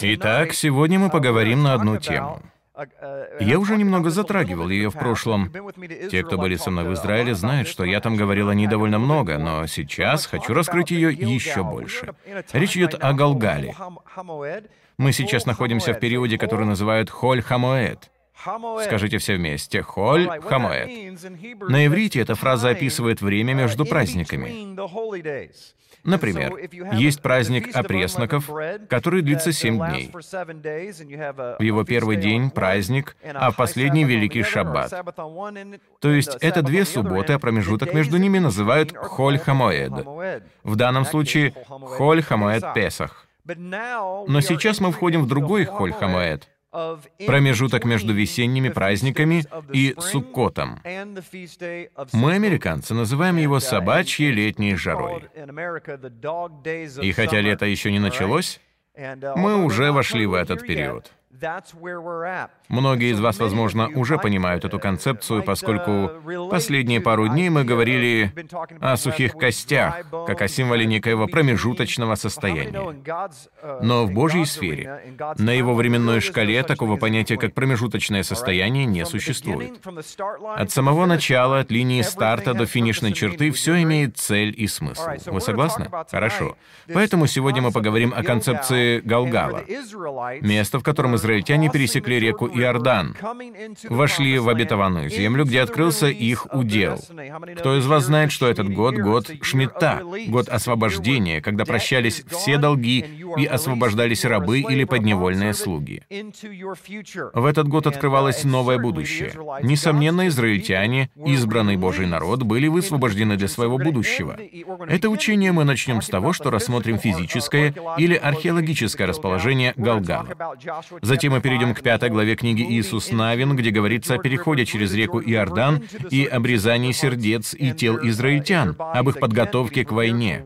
Итак, сегодня мы поговорим на одну тему. Я уже немного затрагивал ее в прошлом. Те, кто были со мной в Израиле, знают, что я там говорил о ней довольно много, но сейчас хочу раскрыть ее еще больше. Речь идет о Галгале. Мы сейчас находимся в периоде, который называют Холь Хамоэд. Скажите все вместе. Холь Хамоэд. На иврите эта фраза описывает время между праздниками. Например, есть праздник опресноков, который длится семь дней. В его первый день — праздник, а в последний — Великий Шаббат. То есть это две субботы, а промежуток между ними называют Холь Хамоэд. В данном случае Холь Хамоэд Песах. Но сейчас мы входим в другой Холь Хамоэд — промежуток между весенними праздниками и Суккотом. Мы, американцы, называем его собачьей летней жарой. И хотя лето еще не началось, мы уже вошли в этот период. Многие из вас, возможно, уже понимают эту концепцию, поскольку последние пару дней мы говорили о сухих костях, как о символе некоего промежуточного состояния. Но в Божьей сфере, на его временной шкале, такого понятия, как промежуточное состояние, не существует. От самого начала, от линии старта до финишной черты, все имеет цель и смысл. Вы согласны? Хорошо. Поэтому сегодня мы поговорим о концепции Галгала, место, в котором израильтяне пересекли реку Иордан, вошли в обетованную землю, где открылся их удел. Кто из вас знает, что этот год — год Шмидта, год освобождения, когда прощались все долги и освобождались рабы или подневольные слуги? В этот год открывалось новое будущее. Несомненно, израильтяне, избранный Божий народ, были высвобождены для своего будущего. Это учение мы начнем с того, что рассмотрим физическое или археологическое расположение Галгала. Затем мы перейдем к пятой главе книги Иисус Навин, где говорится о переходе через реку Иордан и обрезании сердец и тел израильтян, об их подготовке к войне.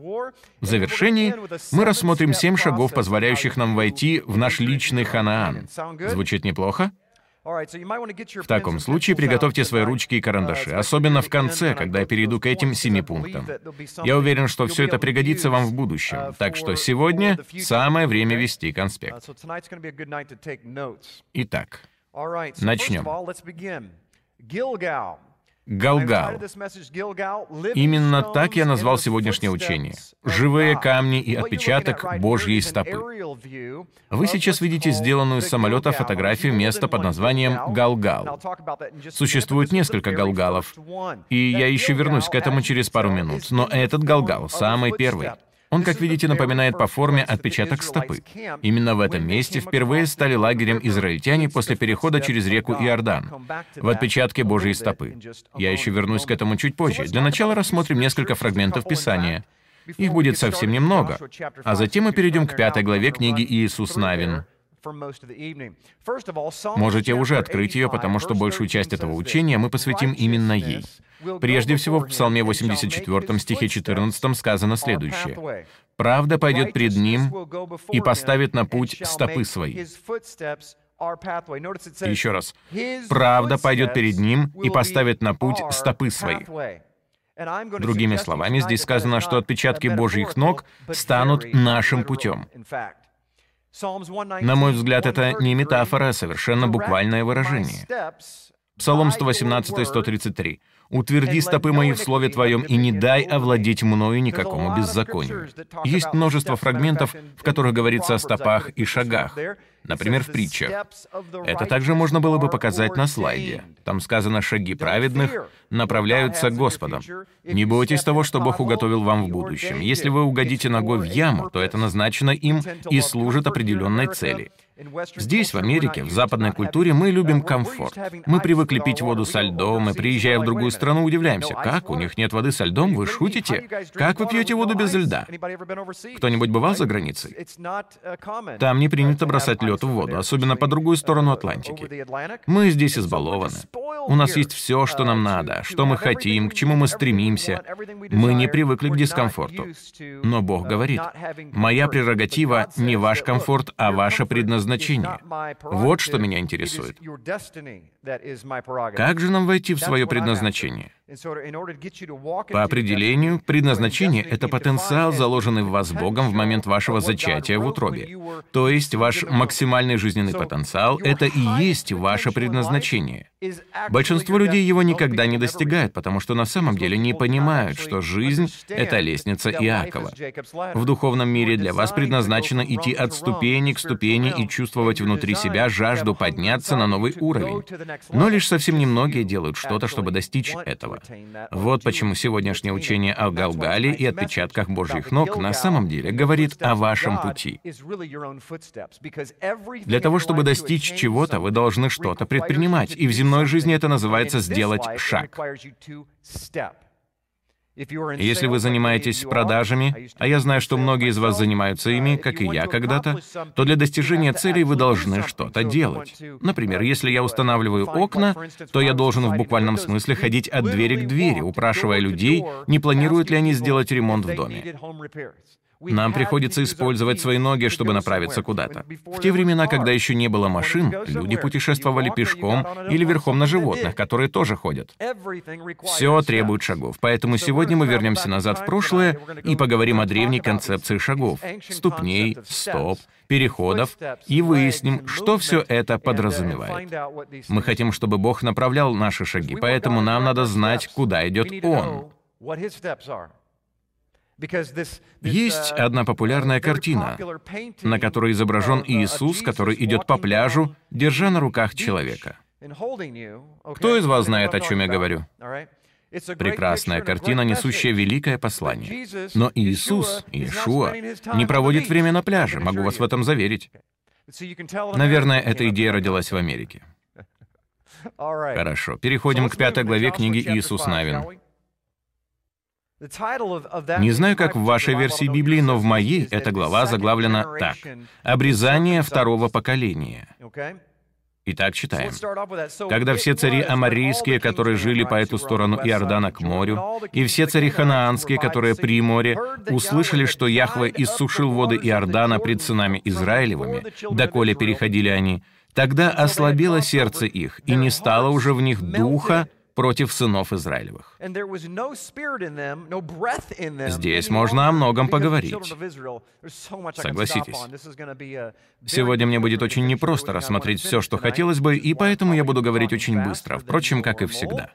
В завершении мы рассмотрим семь шагов, позволяющих нам войти в наш личный Ханаан. Звучит неплохо? В таком случае приготовьте свои ручки и карандаши, особенно в конце, когда я перейду к этим семи пунктам. Я уверен, что все это пригодится вам в будущем, так что сегодня самое время вести конспект. Итак, начнем. Галгал. Именно так я назвал сегодняшнее учение. Живые камни и отпечаток Божьей стопы. Вы сейчас видите сделанную с самолета фотографию места под названием Галгал. Существует несколько Галгалов, и я еще вернусь к этому через пару минут, но этот Галгал самый первый. Он, как видите, напоминает по форме отпечаток стопы. Именно в этом месте впервые стали лагерем израильтяне после перехода через реку Иордан, в отпечатке Божьей стопы. Я еще вернусь к этому чуть позже. Для начала рассмотрим несколько фрагментов Писания. Их будет совсем немного. А затем мы перейдем к пятой главе книги Иисус Навин. Можете уже открыть ее, потому что большую часть этого учения мы посвятим именно ей. Прежде всего, в Псалме 84 стихе 14 сказано следующее. «Правда пойдет пред ним и поставит на путь стопы свои». Еще раз. «Правда пойдет перед ним и поставит на путь стопы свои». Другими словами, здесь сказано, что отпечатки Божьих ног станут нашим путем. На мой взгляд, это не метафора, а совершенно буквальное выражение. Псалом 118, 133. «Утверди стопы мои в слове Твоем, и не дай овладеть мною никакому беззаконию». Есть множество фрагментов, в которых говорится о стопах и шагах. Например, в притчах. Это также можно было бы показать на слайде. Там сказано «шаги праведных направляются Господом». Не бойтесь того, что Бог уготовил вам в будущем. Если вы угодите ногой в яму, то это назначено им и служит определенной цели — Здесь, в Америке, в западной культуре, мы любим комфорт. Мы привыкли пить воду со льдом, и, приезжая в другую страну, удивляемся, как, у них нет воды со льдом, вы шутите? Как вы пьете воду без льда? Кто-нибудь бывал за границей? Там не принято бросать лед в воду, особенно по другую сторону Атлантики. Мы здесь избалованы. У нас есть все, что нам надо, что мы хотим, к чему мы стремимся. Мы не привыкли к дискомфорту. Но Бог говорит, «Моя прерогатива не ваш комфорт, а ваше предназначение предназначение. Вот что меня интересует. Как же нам войти в свое предназначение? По определению, предназначение — это потенциал, заложенный в вас Богом в момент вашего зачатия в утробе. То есть ваш максимальный жизненный потенциал — это и есть ваше предназначение. Большинство людей его никогда не достигают, потому что на самом деле не понимают, что жизнь — это лестница Иакова. В духовном мире для вас предназначено идти от ступени к ступени и чувствовать внутри себя жажду подняться на новый уровень. Но лишь совсем немногие делают что-то, чтобы достичь этого. Вот почему сегодняшнее учение о Галгале и отпечатках Божьих ног на самом деле говорит о вашем пути. Для того, чтобы достичь чего-то, вы должны что-то предпринимать, и в земной жизни это называется сделать шаг. Если вы занимаетесь продажами, а я знаю, что многие из вас занимаются ими, как и я когда-то, то для достижения целей вы должны что-то делать. Например, если я устанавливаю окна, то я должен в буквальном смысле ходить от двери к двери, упрашивая людей, не планируют ли они сделать ремонт в доме. Нам приходится использовать свои ноги, чтобы направиться куда-то. В те времена, когда еще не было машин, люди путешествовали пешком или верхом на животных, которые тоже ходят. Все требует шагов. Поэтому сегодня мы вернемся назад в прошлое и поговорим о древней концепции шагов, ступней, стоп, переходов и выясним, что все это подразумевает. Мы хотим, чтобы Бог направлял наши шаги, поэтому нам надо знать, куда идет Он. Есть uh, одна популярная картина, на которой изображен Иисус, который идет по пляжу, держа на руках человека. Кто из вас знает, о чем я говорю? Прекрасная картина, несущая великое послание. Но Иисус, Иешуа, не проводит время на пляже, могу вас в этом заверить. Наверное, эта идея родилась в Америке. Хорошо, переходим к пятой главе книги Иисус Навин. Не знаю, как в вашей версии Библии, но в моей эта глава заглавлена так. «Обрезание второго поколения». Итак, читаем. «Когда все цари амарийские, которые жили по эту сторону Иордана к морю, и все цари ханаанские, которые при море, услышали, что Яхве иссушил воды Иордана пред сынами Израилевыми, доколе переходили они, тогда ослабело сердце их, и не стало уже в них духа, против сынов Израилевых. Здесь можно о многом поговорить. Согласитесь. Сегодня мне будет очень непросто рассмотреть все, что хотелось бы, и поэтому я буду говорить очень быстро, впрочем, как и всегда.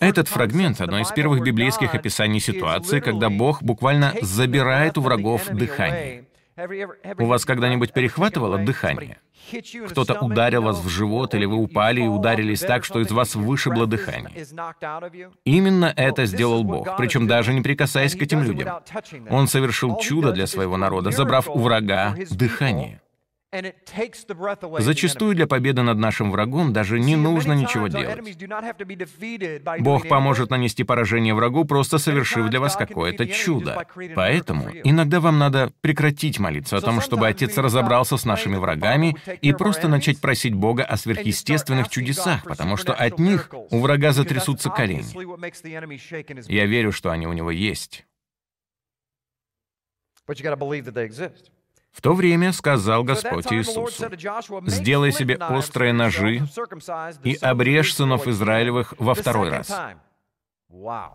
Этот фрагмент — одно из первых библейских описаний ситуации, когда Бог буквально забирает у врагов дыхание. У вас когда-нибудь перехватывало дыхание? Кто-то ударил вас в живот, или вы упали и ударились так, что из вас вышибло дыхание. Именно это сделал Бог, причем даже не прикасаясь к этим людям. Он совершил чудо для своего народа, забрав у врага дыхание. Зачастую для победы над нашим врагом даже не нужно ничего делать. Бог поможет нанести поражение врагу, просто совершив для вас какое-то чудо. Поэтому иногда вам надо прекратить молиться о том, чтобы Отец разобрался с нашими врагами и просто начать просить Бога о сверхъестественных чудесах, потому что от них у врага затрясутся колени. Я верю, что они у него есть. В то время сказал Господь Иисусу, «Сделай себе острые ножи и обрежь сынов Израилевых во второй раз».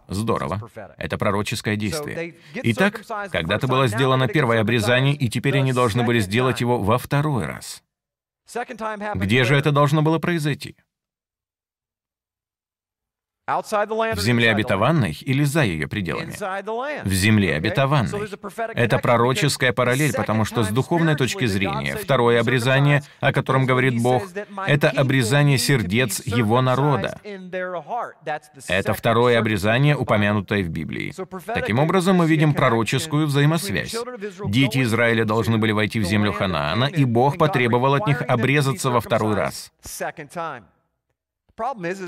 Здорово. Это пророческое действие. Итак, когда-то было сделано первое обрезание, и теперь они должны были сделать его во второй раз. Где же это должно было произойти? В земле обетованной или за ее пределами? В земле обетованной. Это пророческая параллель, потому что с духовной точки зрения второе обрезание, о котором говорит Бог, это обрезание сердец Его народа. Это второе обрезание, упомянутое в Библии. Таким образом, мы видим пророческую взаимосвязь. Дети Израиля должны были войти в землю Ханаана, и Бог потребовал от них обрезаться во второй раз.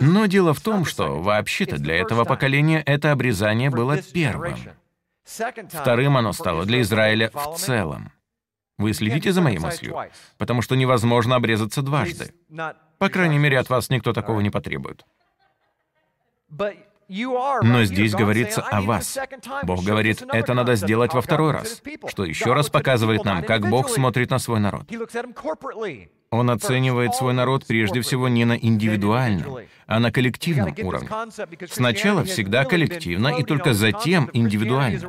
Но дело в том, что вообще-то для этого поколения это обрезание было первым. Вторым оно стало для Израиля в целом. Вы следите за моей мыслью? Потому что невозможно обрезаться дважды. По крайней мере, от вас никто такого не потребует. Но здесь говорится о вас. Бог говорит, это надо сделать во второй раз, что еще раз показывает нам, как Бог смотрит на свой народ. Он оценивает свой народ прежде всего не на индивидуальном, а на коллективном уровне. Сначала всегда коллективно и только затем индивидуально.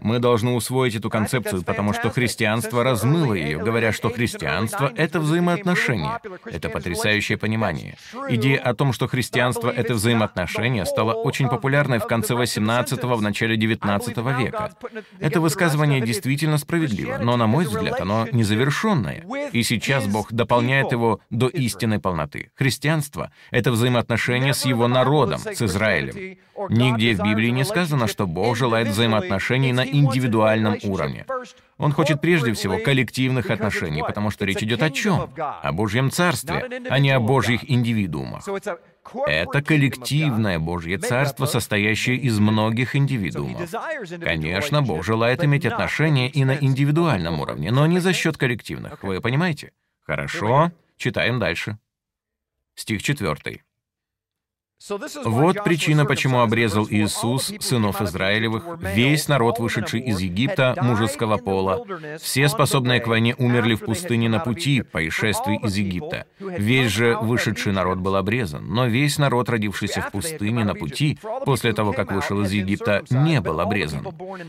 Мы должны усвоить эту концепцию, потому что христианство размыло ее, говоря, что христианство — это взаимоотношения. Это потрясающее понимание. Идея о том, что христианство — это взаимоотношения, стала очень популярной в конце 18-го, в начале 19 века. Это высказывание действительно справедливо, но, на мой взгляд, оно незавершенное. И сейчас Бог дополняет его до истинной полноты. Христианство — это взаимоотношения с его народом, с Израилем. Нигде в Библии не сказано, что Бог желает взаимоотношений на индивидуальном уровне. Он хочет прежде всего коллективных отношений, потому что речь идет о чем? О Божьем Царстве, а не о Божьих индивидуумах. Это коллективное Божье Царство, состоящее из многих индивидуумов. Конечно, Бог желает иметь отношения и на индивидуальном уровне, но не за счет коллективных. Вы понимаете? Хорошо, читаем дальше. Стих 4. Вот причина, почему обрезал Иисус сынов Израилевых, весь народ, вышедший из Египта, мужеского пола. Все способные к войне умерли в пустыне на пути по исшествии из Египта. Весь же вышедший народ был обрезан, но весь народ, родившийся в пустыне на пути, после того, как вышел из Египта, не был обрезан.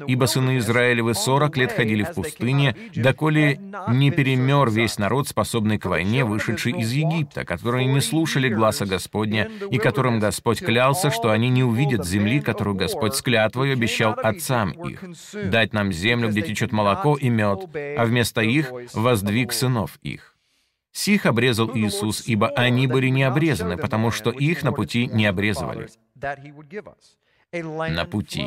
Ибо сыны Израилевы сорок лет ходили в пустыне, доколе не перемер весь народ, способный к войне, вышедший из Египта, которые не слушали гласа Господня и которым Господь клялся, что они не увидят земли, которую Господь с клятвой обещал отцам их, дать нам землю, где течет молоко и мед, а вместо их воздвиг сынов их. Сих обрезал Иисус, ибо они были не обрезаны, потому что их на пути не обрезывали. На пути.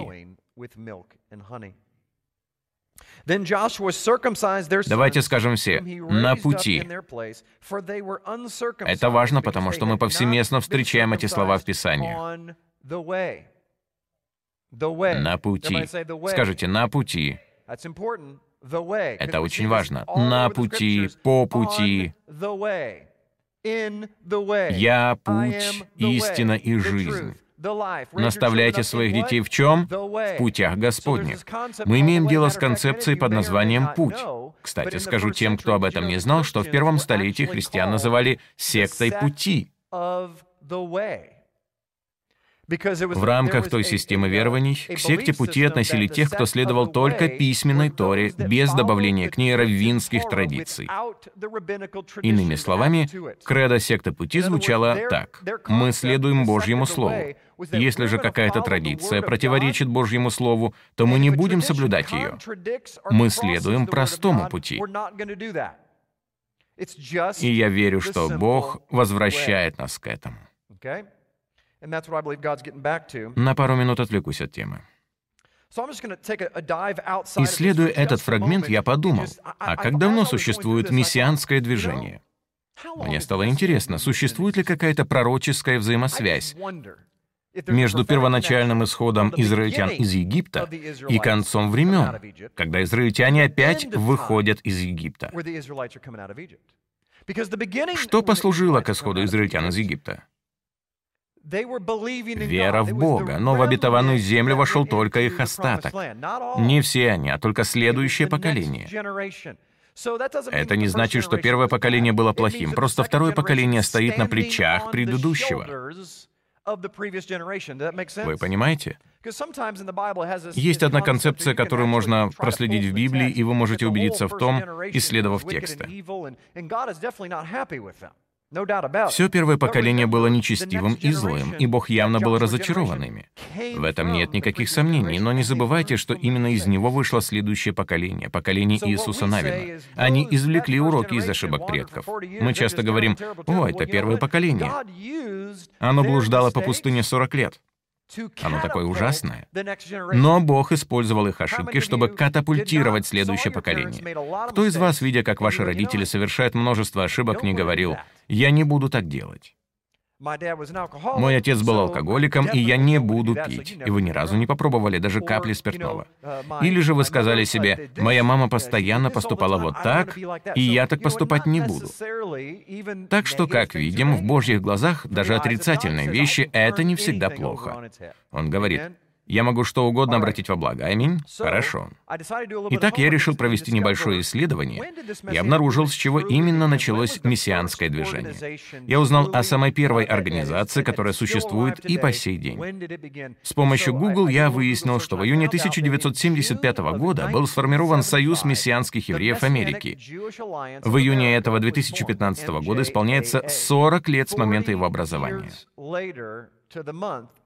Давайте скажем все, на пути. Это важно, потому что мы повсеместно встречаем эти слова в Писании. На пути. Скажите, на пути. Это очень важно. На пути, по пути. Я путь, истина и жизнь. Наставляйте своих детей в чем? В путях Господних. Мы имеем дело с концепцией под названием «путь». Кстати, скажу тем, кто об этом не знал, что в первом столетии христиан называли «сектой пути». В рамках той системы верований к секте пути относили тех, кто следовал только письменной Торе, без добавления к ней раввинских традиций. Иными словами, кредо секты пути звучало так. «Мы следуем Божьему Слову. Если же какая-то традиция противоречит Божьему Слову, то мы не будем соблюдать ее. Мы следуем простому пути. И я верю, что Бог возвращает нас к этому. На пару минут отвлекусь от темы. Исследуя этот фрагмент, я подумал, а как давно существует мессианское движение? Мне стало интересно, существует ли какая-то пророческая взаимосвязь между первоначальным исходом израильтян из Египта и концом времен, когда израильтяне опять выходят из Египта. Что послужило к исходу израильтян из Египта? Вера в Бога, но в обетованную землю вошел только их остаток. Не все они, а только следующее поколение. Это не значит, что первое поколение было плохим, просто второе поколение стоит на плечах предыдущего. Вы понимаете? Есть одна концепция, которую можно проследить в Библии, и вы можете убедиться в том, исследовав тексты. Все первое поколение было нечестивым и злым, и Бог явно был разочарован ими. В этом нет никаких сомнений, но не забывайте, что именно из него вышло следующее поколение, поколение Иисуса Навина. Они извлекли уроки из ошибок предков. Мы часто говорим, «О, это первое поколение». Оно блуждало по пустыне 40 лет. Оно такое ужасное. Но Бог использовал их ошибки, чтобы катапультировать следующее поколение. Кто из вас, видя, как ваши родители совершают множество ошибок, не говорил, «Я не буду так делать»? Мой отец был алкоголиком, и я не буду пить. И вы ни разу не попробовали даже капли спиртного. Или же вы сказали себе, моя мама постоянно поступала вот так, и я так поступать не буду. Так что, как видим, в Божьих глазах даже отрицательные вещи — это не всегда плохо. Он говорит, я могу что угодно обратить во благо. Аминь? Хорошо. Итак, я решил провести небольшое исследование и обнаружил, с чего именно началось мессианское движение. Я узнал о самой первой организации, которая существует и по сей день. С помощью Google я выяснил, что в июне 1975 года был сформирован Союз мессианских евреев Америки. В июне этого 2015 года исполняется 40 лет с момента его образования.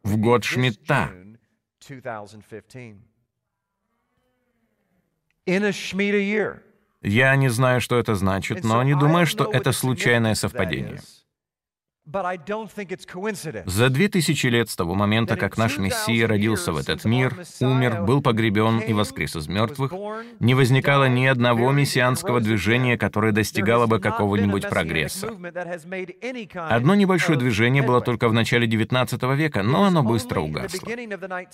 В год Шмидта 2015. In a Shemitah year. Я не знаю, что это значит, но не думаю, что это случайное совпадение. За две тысячи лет с того момента, как наш Мессия родился в этот мир, умер, был погребен и воскрес из мертвых, не возникало ни одного мессианского движения, которое достигало бы какого-нибудь прогресса. Одно небольшое движение было только в начале XIX века, но оно быстро угасло.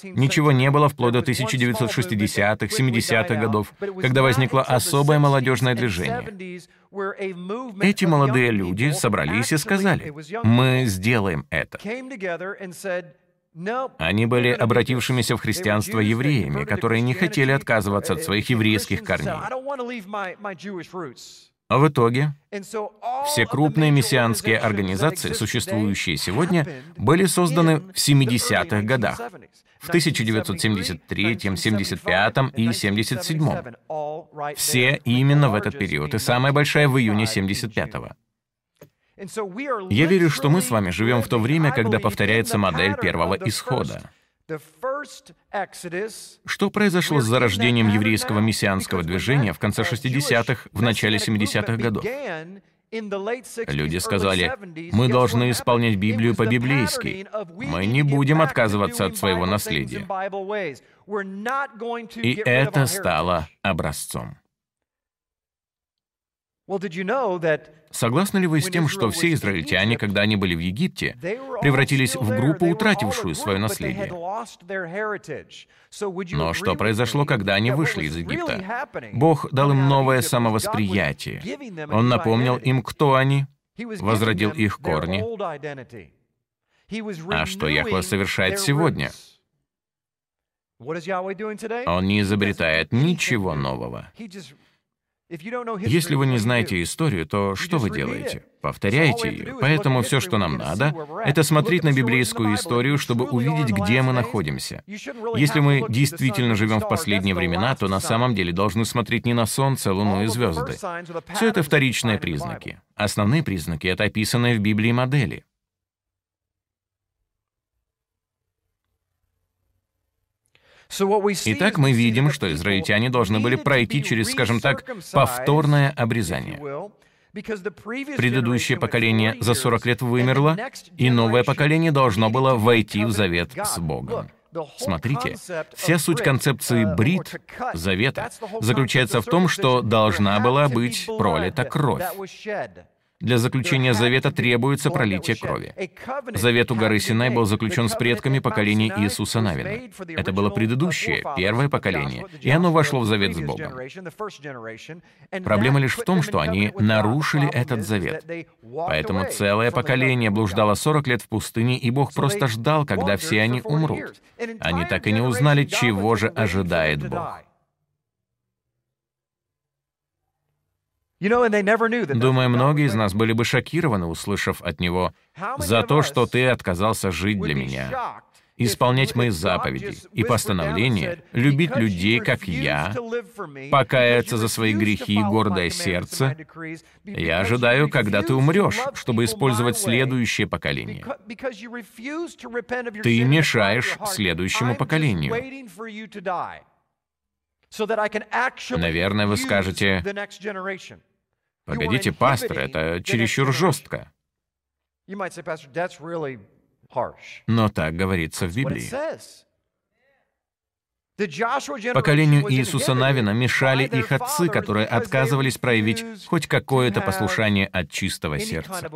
Ничего не было вплоть до 1960-х, 70-х годов, когда возникло особое молодежное движение. Эти молодые люди собрались и сказали, «Мы сделаем это». Они были обратившимися в христианство евреями, которые не хотели отказываться от своих еврейских корней. А в итоге все крупные мессианские организации, существующие сегодня, были созданы в 70-х годах в 1973, 75 и 77. Все именно в этот период, и самая большая в июне 75-го. Я верю, что мы с вами живем в то время, когда повторяется модель первого исхода. Что произошло с зарождением еврейского мессианского движения в конце 60-х, в начале 70-х годов? Люди сказали, мы должны исполнять Библию по-библейски. Мы не будем отказываться от своего наследия. И это стало образцом. Согласны ли вы с тем, что все израильтяне, когда они были в Египте, превратились в группу, утратившую свое наследие? Но что произошло, когда они вышли из Египта? Бог дал им новое самовосприятие. Он напомнил им, кто они, возродил их корни. А что Яхве совершает сегодня? Он не изобретает ничего нового. Если вы не знаете историю, то что вы делаете? Повторяете ее. Поэтому все, что нам надо, это смотреть на библейскую историю, чтобы увидеть, где мы находимся. Если мы действительно живем в последние времена, то на самом деле должны смотреть не на Солнце, Луну и звезды. Все это вторичные признаки. Основные признаки — это описанные в Библии модели. Итак, мы видим, что израильтяне должны были пройти через, скажем так, повторное обрезание. Предыдущее поколение за 40 лет вымерло, и новое поколение должно было войти в завет с Богом. Смотрите, вся суть концепции брит, завета, заключается в том, что должна была быть пролита кровь. Для заключения завета требуется пролитие крови. Завет у горы Синай был заключен с предками поколения Иисуса Навина. Это было предыдущее, первое поколение, и оно вошло в завет с Богом. Проблема лишь в том, что они нарушили этот завет. Поэтому целое поколение блуждало 40 лет в пустыне, и Бог просто ждал, когда все они умрут. Они так и не узнали, чего же ожидает Бог. Думаю, многие из нас были бы шокированы, услышав от него «за то, что ты отказался жить для меня, исполнять мои заповеди и постановления, любить людей, как я, покаяться за свои грехи и гордое сердце, я ожидаю, когда ты умрешь, чтобы использовать следующее поколение. Ты мешаешь следующему поколению. Наверное, вы скажете, Погодите, пастор, это чересчур жестко. Но так говорится в Библии. Поколению Иисуса Навина мешали их отцы, которые отказывались проявить хоть какое-то послушание от чистого сердца.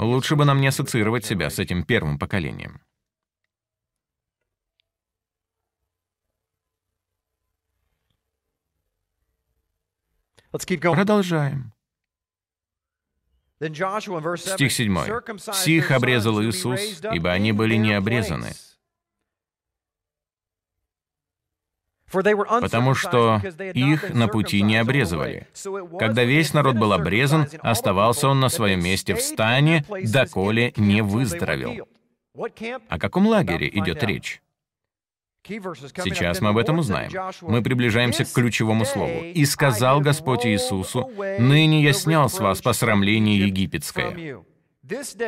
Лучше бы нам не ассоциировать себя с этим первым поколением. Продолжаем. Стих 7. «Сих обрезал Иисус, ибо они были не обрезаны». Потому что их на пути не обрезывали. Когда весь народ был обрезан, оставался он на своем месте в стане, доколе не выздоровел. О каком лагере идет речь? Сейчас мы об этом узнаем. Мы приближаемся к ключевому слову. «И сказал Господь Иисусу, ныне я снял с вас посрамление египетское».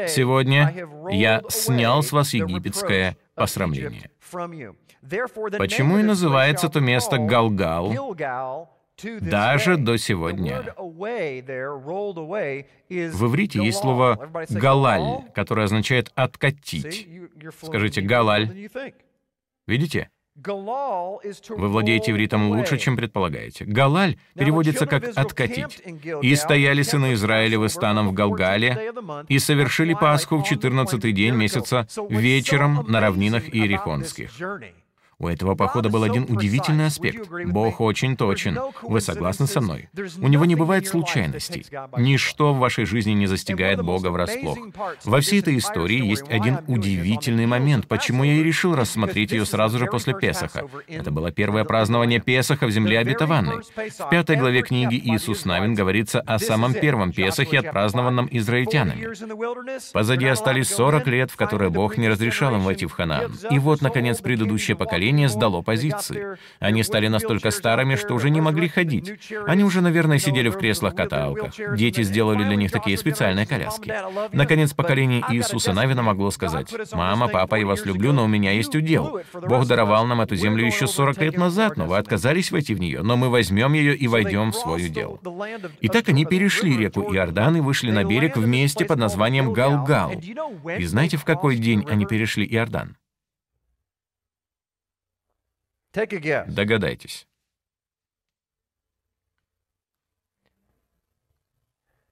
Сегодня я снял с вас египетское посрамление. Почему и называется то место Галгал даже до сегодня? В иврите есть слово «галаль», которое означает «откатить». Скажите «галаль». Видите? Вы владеете ивритом лучше, чем предполагаете. Галаль переводится как «откатить». «И стояли сыны Израилевы станом в Галгале, и совершили Пасху в четырнадцатый день месяца вечером на равнинах Иерихонских». У этого похода был один удивительный аспект. Бог очень точен. Вы согласны со мной? У него не бывает случайностей. Ничто в вашей жизни не застигает Бога врасплох. Во всей этой истории есть один удивительный момент, почему я и решил рассмотреть ее сразу же после Песаха. Это было первое празднование Песаха в земле обетованной. В пятой главе книги Иисус Навин говорится о самом первом Песахе, отпразднованном израильтянами. Позади остались 40 лет, в которые Бог не разрешал им войти в Ханаан. И вот, наконец, предыдущее поколение поколение сдало позиции. Они стали настолько старыми, что уже не могли ходить. Они уже, наверное, сидели в креслах-каталках. Дети сделали для них такие специальные коляски. Наконец, поколение Иисуса Навина могло сказать, «Мама, папа, я вас люблю, но у меня есть удел. Бог даровал нам эту землю еще 40 лет назад, но вы отказались войти в нее, но мы возьмем ее и войдем в свой удел». Итак, они перешли реку Иордан и вышли на берег в месте под названием Галгал. И знаете, в какой день они перешли Иордан? Догадайтесь.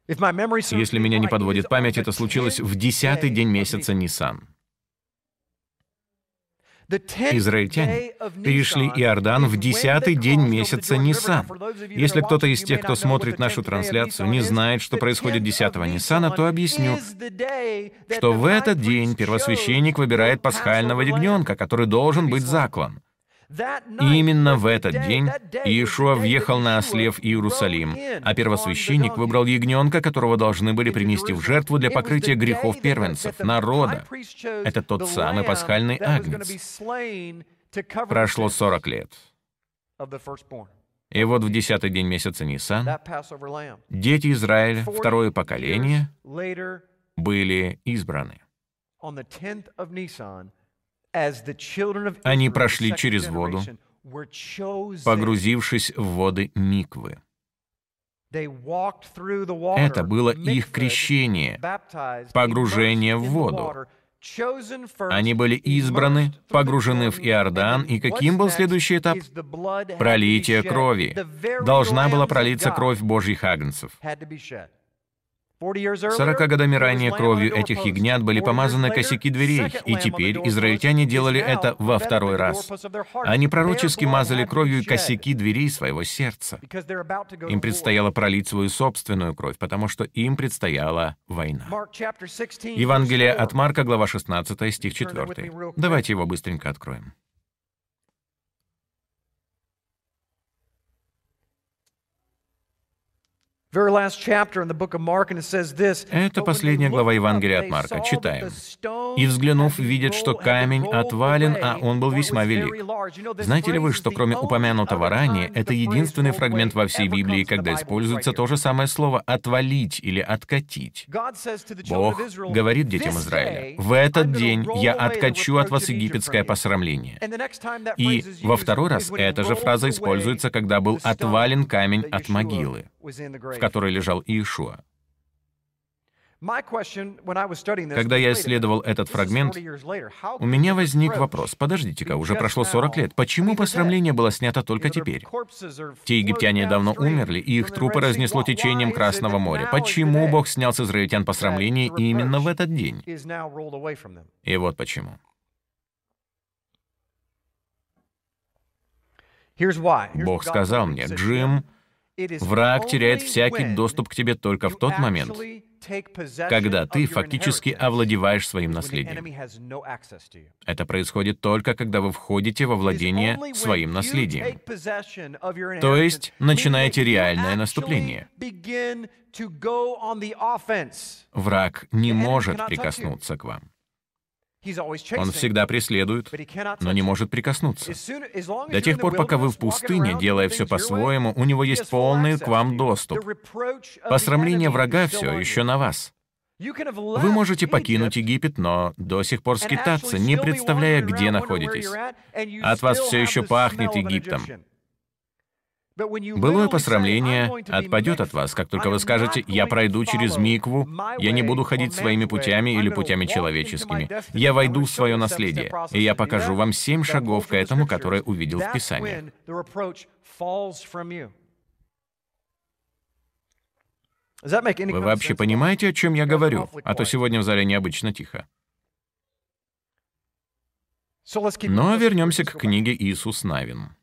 Если меня не подводит память, это случилось в десятый день месяца Нисан. Израильтяне перешли Иордан в десятый день месяца Нисан. Если кто-то из тех, кто смотрит нашу трансляцию, не знает, что происходит 10 Нисана, то объясню, что в этот день первосвященник выбирает пасхального ягненка, который должен быть заклан. И именно в этот день Иешуа въехал на осле в Иерусалим, а первосвященник выбрал ягненка, которого должны были принести в жертву для покрытия грехов первенцев, народа. Это тот самый пасхальный агнец. Прошло 40 лет. И вот в десятый день месяца Нисан дети Израиля, второе поколение, были избраны. Они прошли через воду, погрузившись в воды Миквы. Это было их крещение, погружение в воду. Они были избраны, погружены в Иордан, и каким был следующий этап? Пролитие крови. Должна была пролиться кровь Божьих агнцев. Сорока годами ранее кровью этих ягнят были помазаны косяки дверей, и теперь израильтяне делали это во второй раз. Они пророчески мазали кровью косяки дверей своего сердца. Им предстояло пролить свою собственную кровь, потому что им предстояла война. Евангелие от Марка, глава 16, стих 4. Давайте его быстренько откроем. Это последняя глава Евангелия от Марка. Читаем. «И, взглянув, видят, что камень отвален, а он был весьма велик». Знаете ли вы, что кроме упомянутого ранее, это единственный фрагмент во всей Библии, когда используется то же самое слово «отвалить» или «откатить». Бог говорит детям Израиля, «В этот день я откачу от вас египетское посрамление». И во второй раз эта же фраза используется, когда был отвален камень от могилы в которой лежал Иешуа. Когда я исследовал этот фрагмент, у меня возник вопрос, подождите-ка, уже прошло 40 лет, почему посрамление было снято только теперь? Те египтяне давно умерли, и их трупы разнесло течением Красного моря. Почему Бог снял с израильтян посрамление именно в этот день? И вот почему. Бог сказал мне, Джим, враг теряет всякий доступ к тебе только в тот момент, когда ты фактически овладеваешь своим наследием. Это происходит только, когда вы входите во владение своим наследием. То есть начинаете реальное наступление. Враг не может прикоснуться к вам. Он всегда преследует, но не может прикоснуться. До тех пор, пока вы в пустыне, делая все по-своему, у него есть полный к вам доступ. Посрамление врага все еще на вас. Вы можете покинуть Египет, но до сих пор скитаться, не представляя, где находитесь. От вас все еще пахнет Египтом. Былое посрамление отпадет от вас, как только вы скажете «я пройду через микву, я не буду ходить своими путями или путями человеческими, я войду в свое наследие, и я покажу вам семь шагов к этому, которые увидел в Писании». Вы вообще понимаете, о чем я говорю? А то сегодня в зале необычно тихо. Но вернемся к книге Иисус Навин.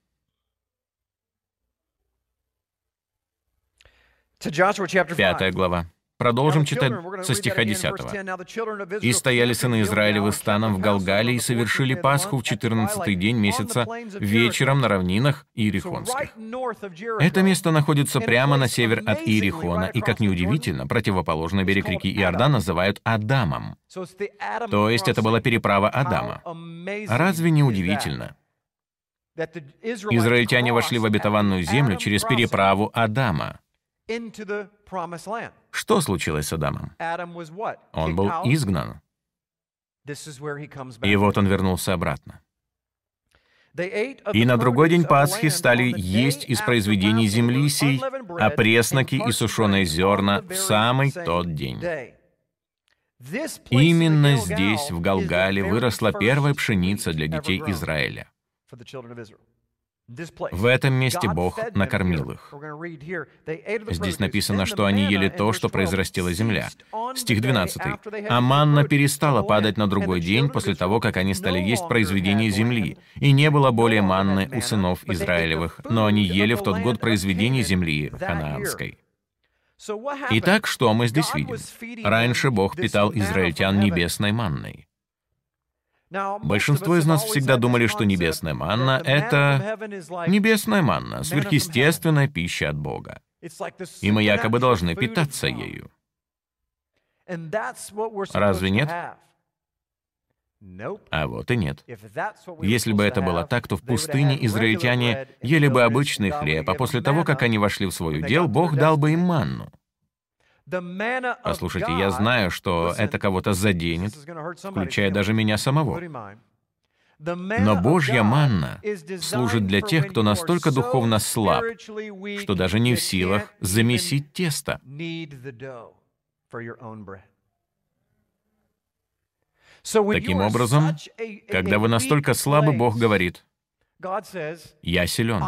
Пятая глава. Продолжим читать со стиха 10. «И стояли сыны Израилевы станом в Галгале и совершили Пасху в 14 день месяца вечером на равнинах Иерихонских». Это место находится прямо на север от Иерихона, и, как неудивительно, противоположный берег реки Иордан называют Адамом. То есть это была переправа Адама. Разве не удивительно? Израильтяне вошли в обетованную землю через переправу Адама. Что случилось с Адамом? Он был изгнан. И вот он вернулся обратно. И на другой день Пасхи стали есть из произведений земли сей, а пресноки и сушеные зерна в самый тот день. Именно здесь, в Галгале, выросла первая пшеница для детей Израиля. В этом месте Бог накормил их. Здесь написано, что они ели то, что произрастила земля. Стих 12. «А манна перестала падать на другой день после того, как они стали есть произведение земли, и не было более манны у сынов Израилевых, но они ели в тот год произведение земли ханаанской». Итак, что мы здесь видим? Раньше Бог питал израильтян небесной манной. Большинство из нас всегда думали, что небесная манна — это небесная манна, сверхъестественная пища от Бога. И мы якобы должны питаться ею. Разве нет? А вот и нет. Если бы это было так, то в пустыне израильтяне ели бы обычный хлеб, а после того, как они вошли в свой удел, Бог дал бы им манну. Послушайте, я знаю, что это кого-то заденет, включая даже меня самого. Но Божья манна служит для тех, кто настолько духовно слаб, что даже не в силах замесить тесто. Таким образом, когда вы настолько слабы, Бог говорит, «Я силен».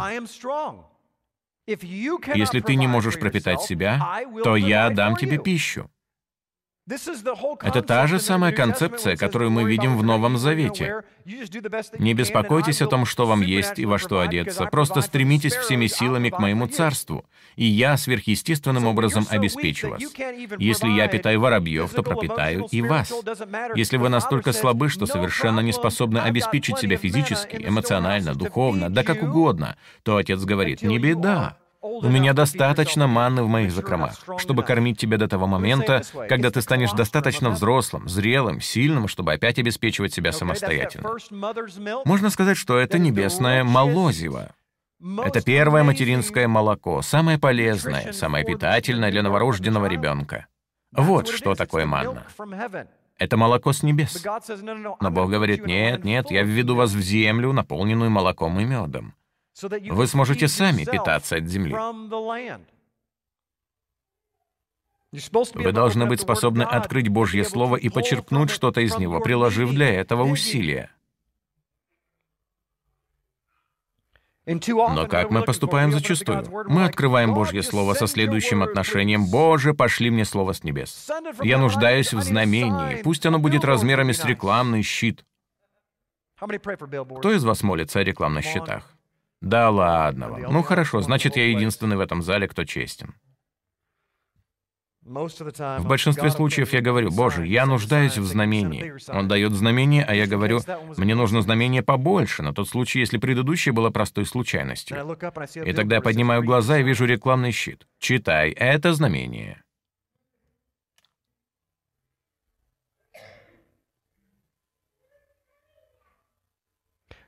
Если ты не можешь пропитать себя, то я дам тебе пищу. Это та же самая концепция, которую мы видим в Новом Завете. Не беспокойтесь о том, что вам есть и во что одеться. Просто стремитесь всеми силами к моему царству, и я сверхъестественным образом обеспечу вас. Если я питаю воробьев, то пропитаю и вас. Если вы настолько слабы, что совершенно не способны обеспечить себя физически, эмоционально, духовно, да как угодно, то отец говорит, не беда. У меня достаточно манны в моих закромах, чтобы кормить тебя до того момента, когда ты станешь достаточно взрослым, зрелым, сильным, чтобы опять обеспечивать себя самостоятельно. Можно сказать, что это небесное молозиво. Это первое материнское молоко, самое полезное, самое питательное для новорожденного ребенка. Вот что такое манна. Это молоко с небес. Но Бог говорит, нет, нет, я введу вас в землю, наполненную молоком и медом. Вы сможете сами питаться от земли. Вы должны быть способны открыть Божье Слово и почерпнуть что-то из него, приложив для этого усилия. Но как мы поступаем зачастую? Мы открываем Божье Слово со следующим отношением «Боже, пошли мне Слово с небес». Я нуждаюсь в знамении, пусть оно будет размерами с рекламный щит. Кто из вас молится о рекламных щитах? Да ладно вам. Ну хорошо, значит, я единственный в этом зале, кто честен. В большинстве случаев я говорю, Боже, я нуждаюсь в знамении. Он дает знамение, а я говорю, мне нужно знамение побольше, на тот случай, если предыдущее было простой случайностью. И тогда я поднимаю глаза и вижу рекламный щит. Читай, это знамение.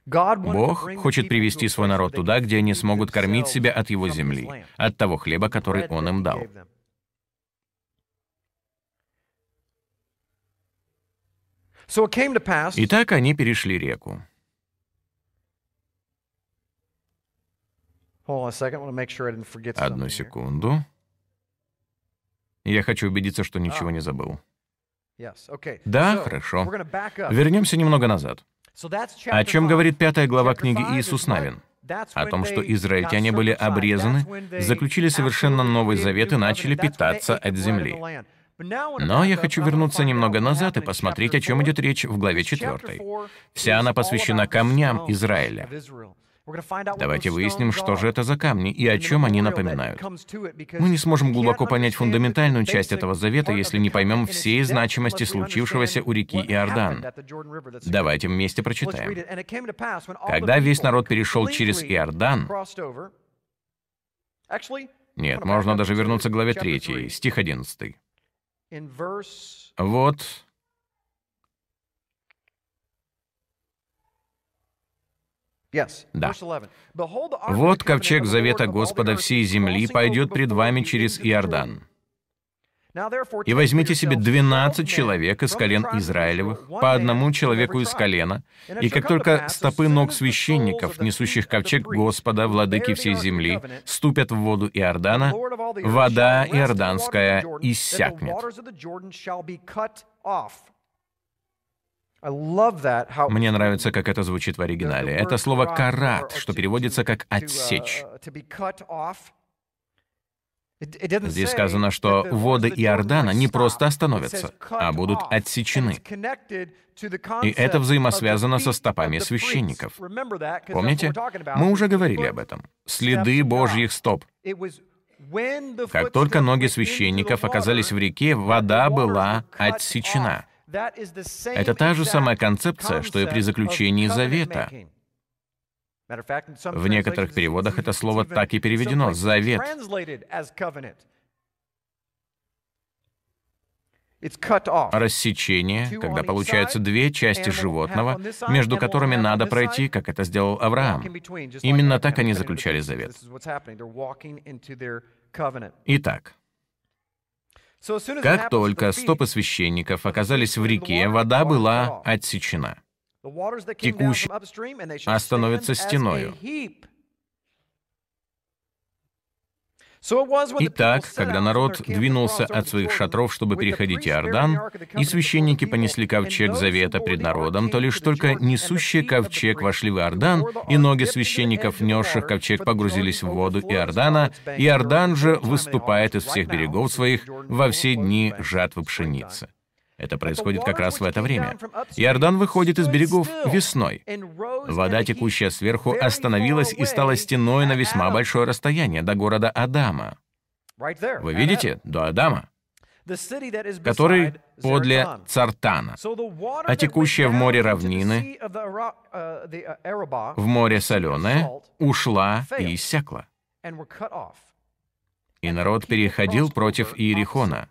Бог хочет привести свой народ туда, где они смогут кормить себя от его земли, от того хлеба, который Он им дал. Итак, они перешли реку. Одну секунду. Я хочу убедиться, что ничего не забыл. Да, хорошо. Вернемся немного назад. О чем говорит пятая глава книги Иисус Навин? О том, что израильтяне были обрезаны, заключили совершенно новый завет и начали питаться от земли. Но я хочу вернуться немного назад и посмотреть, о чем идет речь в главе 4. Вся она посвящена камням Израиля. Давайте выясним, что же это за камни и о чем они напоминают. Мы не сможем глубоко понять фундаментальную часть этого завета, если не поймем всей значимости случившегося у реки Иордан. Давайте вместе прочитаем. Когда весь народ перешел через Иордан, нет, можно даже вернуться к главе 3, стих 11. Вот Да. Вот ковчег завета Господа всей земли пойдет пред вами через Иордан. И возьмите себе двенадцать человек из колен Израилевых, по одному человеку из колена, и как только стопы ног священников, несущих ковчег Господа, владыки всей земли, ступят в воду Иордана, вода иорданская иссякнет. Мне нравится, как это звучит в оригинале. Это слово «карат», что переводится как «отсечь». Здесь сказано, что воды Иордана не просто остановятся, а будут отсечены. И это взаимосвязано со стопами священников. Помните? Мы уже говорили об этом. Следы Божьих стоп. Как только ноги священников оказались в реке, вода была отсечена. Это та же самая концепция, что и при заключении завета. В некоторых переводах это слово так и переведено — «завет». Рассечение, когда получаются две части животного, между которыми надо пройти, как это сделал Авраам. Именно так они заключали завет. Итак, как только стопы священников оказались в реке, вода была отсечена текущий, а становится стеною. Итак, когда народ двинулся от своих шатров, чтобы переходить Иордан, и священники понесли ковчег завета пред народом, то лишь только несущие ковчег вошли в Иордан, и ноги священников, несших ковчег, погрузились в воду Иордана, Иордан же выступает из всех берегов своих во все дни жатвы пшеницы. Это происходит как раз в это время. Иордан выходит из берегов весной. Вода, текущая сверху, остановилась и стала стеной на весьма большое расстояние до города Адама. Вы видите? До Адама который подле Цартана, а текущая в море равнины, в море соленое, ушла и иссякла. И народ переходил против Иерихона.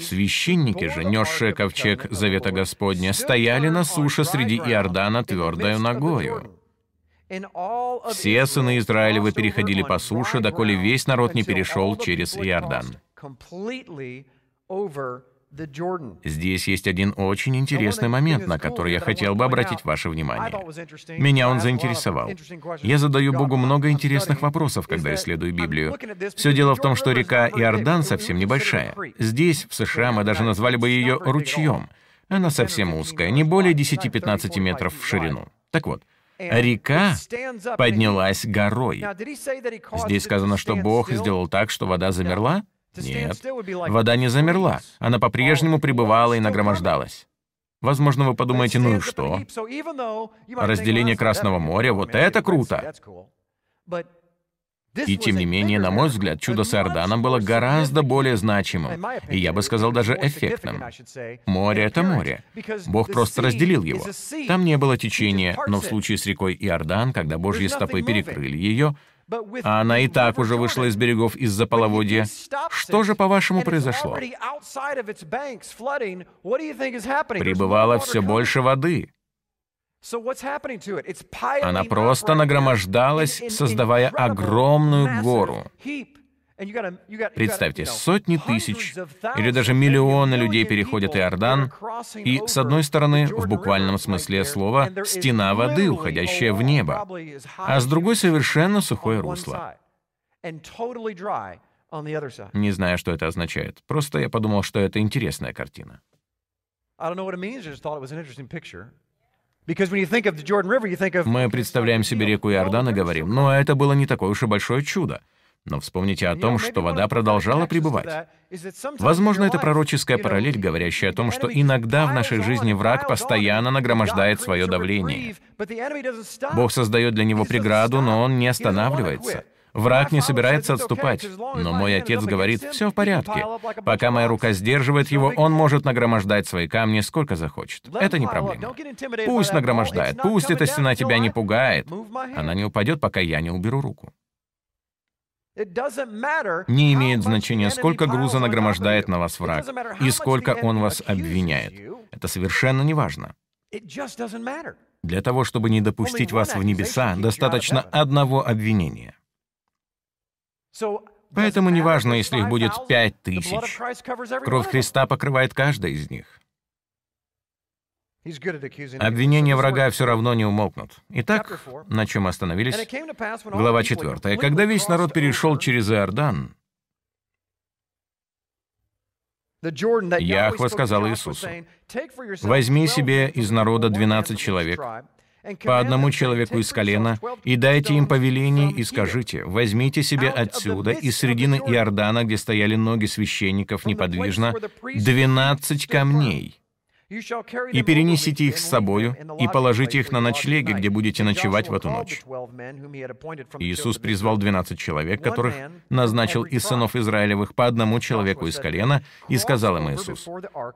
Священники же, несшие ковчег Завета Господня, стояли на суше среди Иордана твердою ногою. Все сыны Израилевы переходили по суше, доколе весь народ не перешел через Иордан. Здесь есть один очень интересный момент, на который я хотел бы обратить ваше внимание. Меня он заинтересовал. Я задаю Богу много интересных вопросов, когда исследую Библию. Все дело в том, что река Иордан совсем небольшая. Здесь, в США, мы даже назвали бы ее ручьем. Она совсем узкая, не более 10-15 метров в ширину. Так вот, река поднялась горой. Здесь сказано, что Бог сделал так, что вода замерла? Нет, вода не замерла. Она по-прежнему пребывала и нагромождалась. Возможно, вы подумаете, ну и что? Разделение Красного моря, вот это круто! И тем не менее, на мой взгляд, чудо с Иорданом было гораздо более значимым, и я бы сказал даже эффектным. Море — это море. Бог просто разделил его. Там не было течения, но в случае с рекой Иордан, когда Божьи стопы перекрыли ее, а она и так уже вышла из берегов из-за половодья. Что же, по-вашему, произошло? Прибывало все больше воды. Она просто нагромождалась, создавая огромную гору. Представьте, сотни тысяч или даже миллионы людей переходят Иордан, и с одной стороны, в буквальном смысле слова, стена воды, уходящая в небо, а с другой совершенно сухое русло. Не знаю, что это означает. Просто я подумал, что это интересная картина. Мы представляем себе реку Иордан и говорим, но это было не такое уж и большое чудо. Но вспомните о том, что вода продолжала пребывать. Возможно, это пророческая параллель, говорящая о том, что иногда в нашей жизни враг постоянно нагромождает свое давление. Бог создает для него преграду, но он не останавливается. Враг не собирается отступать. Но мой отец говорит, все в порядке. Пока моя рука сдерживает его, он может нагромождать свои камни сколько захочет. Это не проблема. Пусть нагромождает, пусть эта стена тебя не пугает. Она не упадет, пока я не уберу руку. Не имеет значения, сколько груза нагромождает на вас враг и сколько он вас обвиняет. Это совершенно не важно. Для того, чтобы не допустить вас в небеса, достаточно одного обвинения. Поэтому неважно, если их будет пять тысяч. Кровь Христа покрывает каждое из них. Обвинения врага все равно не умолкнут. Итак, на чем остановились? Глава 4. Когда весь народ перешел через Иордан, Яхва сказал Иисусу, «Возьми себе из народа 12 человек, по одному человеку из колена, и дайте им повеление и скажите, возьмите себе отсюда, из середины Иордана, где стояли ноги священников неподвижно, 12 камней, и перенесите их с собою, и положите их на ночлеги, где будете ночевать в эту ночь. Иисус призвал двенадцать человек, которых назначил из сынов Израилевых по одному человеку из колена, и сказал им Иисус,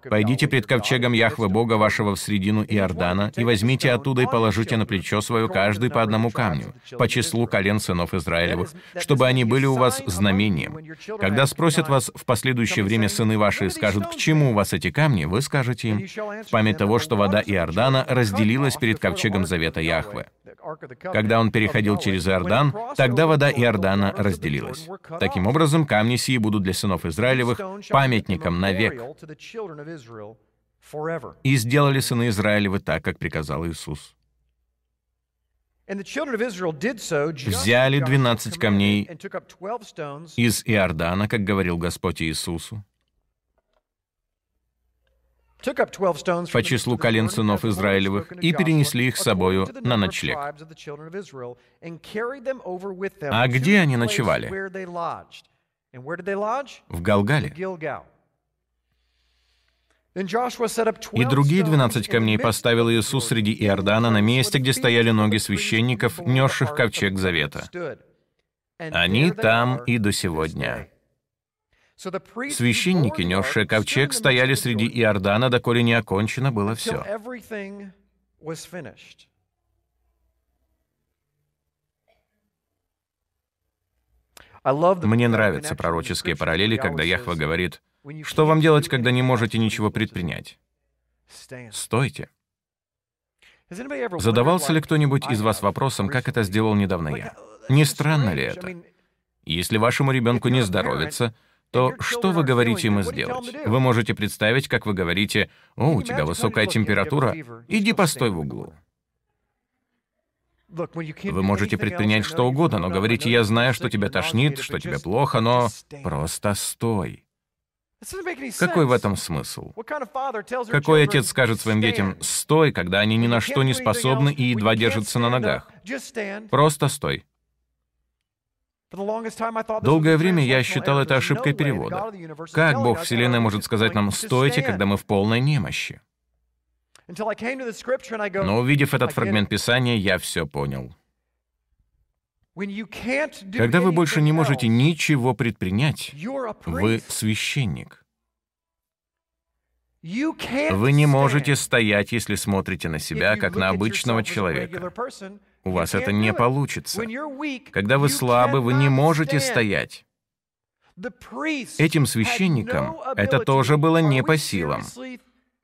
«Пойдите пред ковчегом Яхвы Бога вашего в средину Иордана, и возьмите оттуда и положите на плечо свое каждый по одному камню, по числу колен сынов Израилевых, чтобы они были у вас знамением. Когда спросят вас в последующее время сыны ваши и скажут, к чему у вас эти камни, вы скажете им, в память того, что вода Иордана разделилась перед ковчегом завета Яхве. Когда он переходил через Иордан, тогда вода Иордана разделилась. Таким образом, камни сии будут для сынов Израилевых памятником навек. И сделали сыны Израилевы так, как приказал Иисус. Взяли 12 камней из Иордана, как говорил Господь Иисусу, по числу колен сынов Израилевых и перенесли их с собою на ночлег. А где они ночевали? В Галгале. И другие двенадцать камней поставил Иисус среди Иордана на месте, где стояли ноги священников, несших ковчег завета. Они там и до сегодня. Священники, несшие ковчег, стояли среди Иордана, доколе не окончено было все. Мне нравятся пророческие параллели, когда Яхва говорит, что вам делать, когда не можете ничего предпринять? Стойте. Задавался ли кто-нибудь из вас вопросом, как это сделал недавно я? Не странно ли это? Если вашему ребенку не здоровится, то что вы говорите ему сделать? Вы можете представить, как вы говорите, «О, у тебя высокая температура, иди постой в углу». Вы можете предпринять что угодно, но говорите, «Я знаю, что тебя тошнит, что тебе плохо, но просто стой». Какой в этом смысл? Какой отец скажет своим детям «стой», когда они ни на что не способны и едва держатся на ногах? Просто стой. Долгое время я считал это ошибкой перевода. Как Бог Вселенной может сказать нам «стойте», когда мы в полной немощи? Но увидев этот фрагмент Писания, я все понял. Когда вы больше не можете ничего предпринять, вы священник. Вы не можете стоять, если смотрите на себя, как на обычного человека. У вас это не получится. Когда вы слабы, вы не можете стоять. Этим священникам это тоже было не по силам.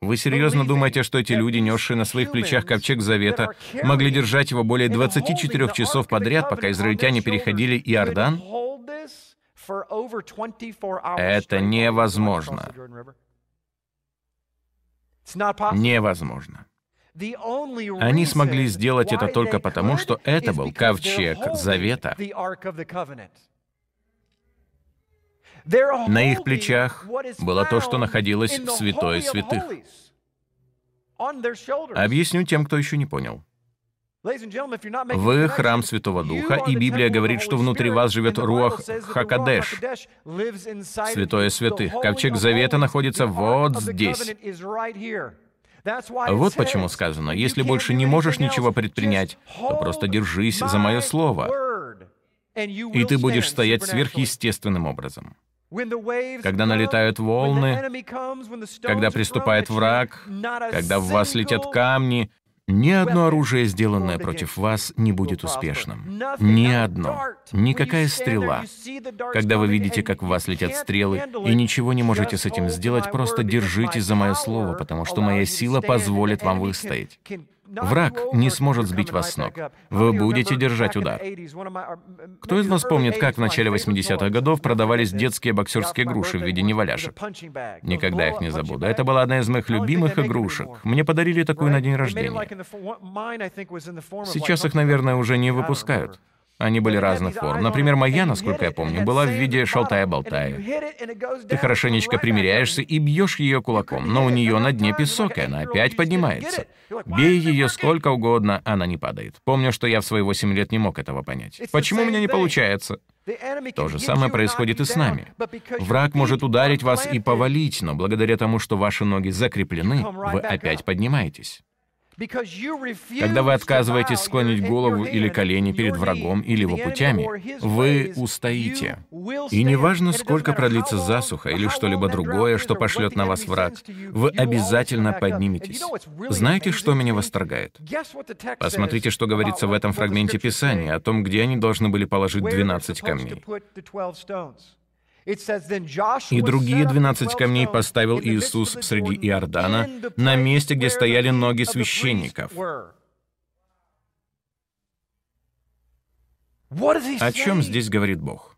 Вы серьезно думаете, что эти люди, несшие на своих плечах ковчег Завета, могли держать его более 24 часов подряд, пока израильтяне переходили Иордан? Это невозможно. Невозможно. Они смогли сделать это только потому, что это был ковчег Завета. На их плечах было то, что находилось в святой святых. Объясню тем, кто еще не понял. Вы храм Святого Духа, и Библия говорит, что внутри вас живет Руах Хакадеш, Святое Святых. Ковчег Завета находится вот здесь. Вот почему сказано, если больше не можешь ничего предпринять, то просто держись за мое слово, и ты будешь стоять сверхъестественным образом. Когда налетают волны, когда приступает враг, когда в вас летят камни, ни одно оружие, сделанное против вас, не будет успешным. Ни одно. Никакая стрела. Когда вы видите, как в вас летят стрелы, и ничего не можете с этим сделать, просто держитесь за мое слово, потому что моя сила позволит вам выстоять. Враг не сможет сбить вас с ног. Вы будете держать удар. Кто из вас помнит, как в начале 80-х годов продавались детские боксерские груши в виде неваляшек? Никогда их не забуду. Это была одна из моих любимых игрушек. Мне подарили такую на день рождения. Сейчас их, наверное, уже не выпускают. Они были разных форм. Например, моя, насколько я помню, была в виде шалтая-болтая. Ты хорошенечко примеряешься и бьешь ее кулаком, но у нее на дне песок, и она опять поднимается. Бей ее сколько угодно, она не падает. Помню, что я в свои 8 лет не мог этого понять. Почему у меня не получается? То же самое происходит и с нами. Враг может ударить вас и повалить, но благодаря тому, что ваши ноги закреплены, вы опять поднимаетесь. Когда вы отказываетесь склонить голову или колени перед врагом или его путями, вы устоите. И неважно, сколько продлится засуха или что-либо другое, что пошлет на вас враг, вы обязательно подниметесь. Знаете, что меня восторгает? Посмотрите, что говорится в этом фрагменте Писания о том, где они должны были положить 12 камней. И другие двенадцать камней поставил Иисус среди Иордана, на месте, где стояли ноги священников. О чем здесь говорит Бог?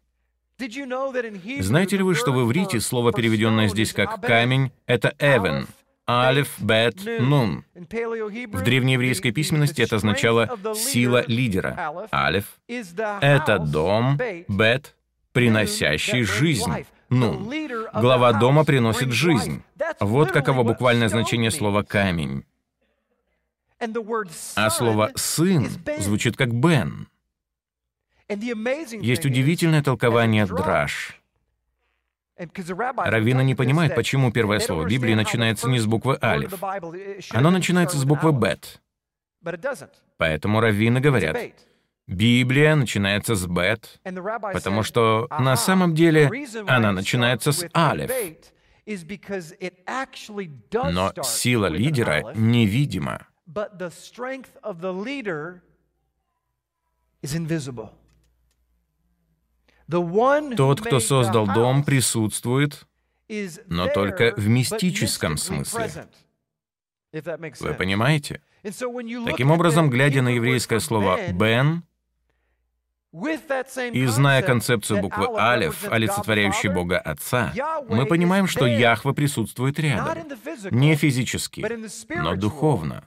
Знаете ли вы, что в иврите слово, переведенное здесь как «камень», это «эвен», Алиф, Бет, Нун. В древнееврейской письменности это означало «сила лидера». Алиф — это дом, Бет приносящий жизнь. Ну, глава дома приносит жизнь. Вот каково буквальное значение слова «камень». А слово «сын» звучит как «бен». Есть удивительное толкование «драж». Раввины не понимают, почему первое слово Библии начинается не с буквы «алиф». Оно начинается с буквы «бет». Поэтому раввины говорят, Библия начинается с бет, потому что на самом деле она начинается с алиф. Но сила лидера невидима. Тот, кто создал дом, присутствует, но только в мистическом смысле. Вы понимаете? Таким образом, глядя на еврейское слово «бен», И зная концепцию буквы Алеф, олицетворяющей Бога Отца, мы понимаем, что Яхва присутствует рядом. Не физически, но духовно.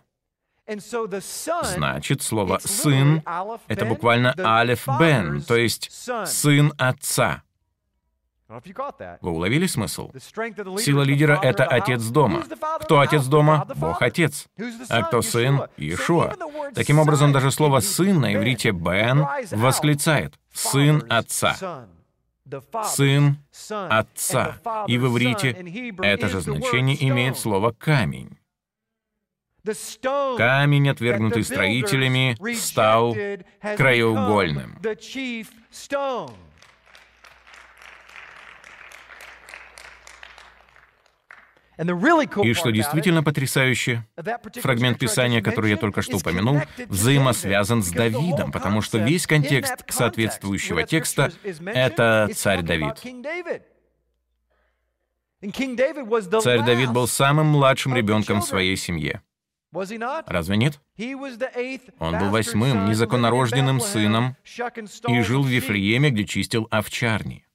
Значит, слово «сын» — это буквально «алеф бен», то есть «сын отца». Вы уловили смысл? Сила лидера — это отец дома. Кто отец дома? Бог Отец. А кто сын? Иешуа. Таким образом, даже слово «сын» на иврите «бен» восклицает «сын отца». Сын отца. И в иврите это же значение имеет слово «камень». Камень, отвергнутый строителями, стал краеугольным. И что действительно потрясающе, фрагмент Писания, который я только что упомянул, взаимосвязан с Давидом, потому что весь контекст соответствующего текста — это царь Давид. Царь Давид был самым младшим ребенком в своей семье. Разве нет? Он был восьмым незаконнорожденным сыном и жил в Вифлееме, где чистил овчарни.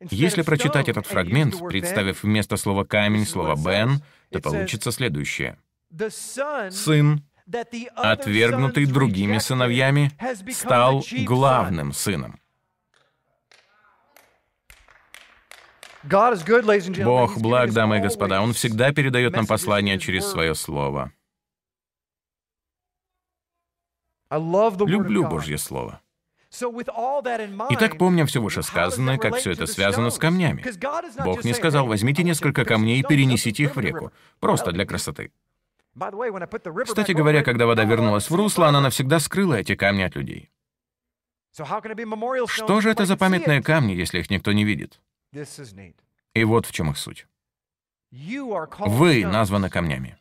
Если прочитать этот фрагмент, представив вместо слова «камень» слово «бен», то получится следующее. Сын, отвергнутый другими сыновьями, стал главным сыном. Бог благ, дамы и господа. Он всегда передает нам послание через свое слово. Люблю Божье Слово. Итак, помня все вышесказанное, как все это связано с камнями. Бог не сказал, возьмите несколько камней и перенесите их в реку. Просто для красоты. Кстати говоря, когда вода вернулась в русло, она навсегда скрыла эти камни от людей. Что же это за памятные камни, если их никто не видит? И вот в чем их суть. Вы названы камнями.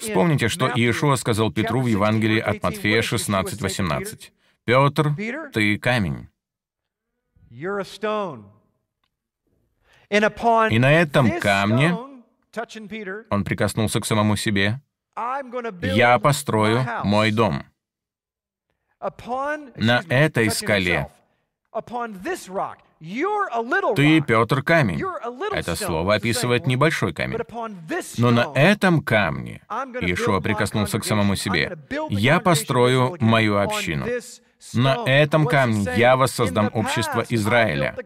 Вспомните, что Иешуа сказал Петру в Евангелии от Матфея 16:18. «Петр, ты камень». И на этом камне он прикоснулся к самому себе. «Я построю мой дом». На этой скале ты, Петр, камень. Это слово описывает небольшой камень. Но на этом камне Иешуа прикоснулся к самому себе. «Я построю мою общину». На этом камне я воссоздам общество Израиля.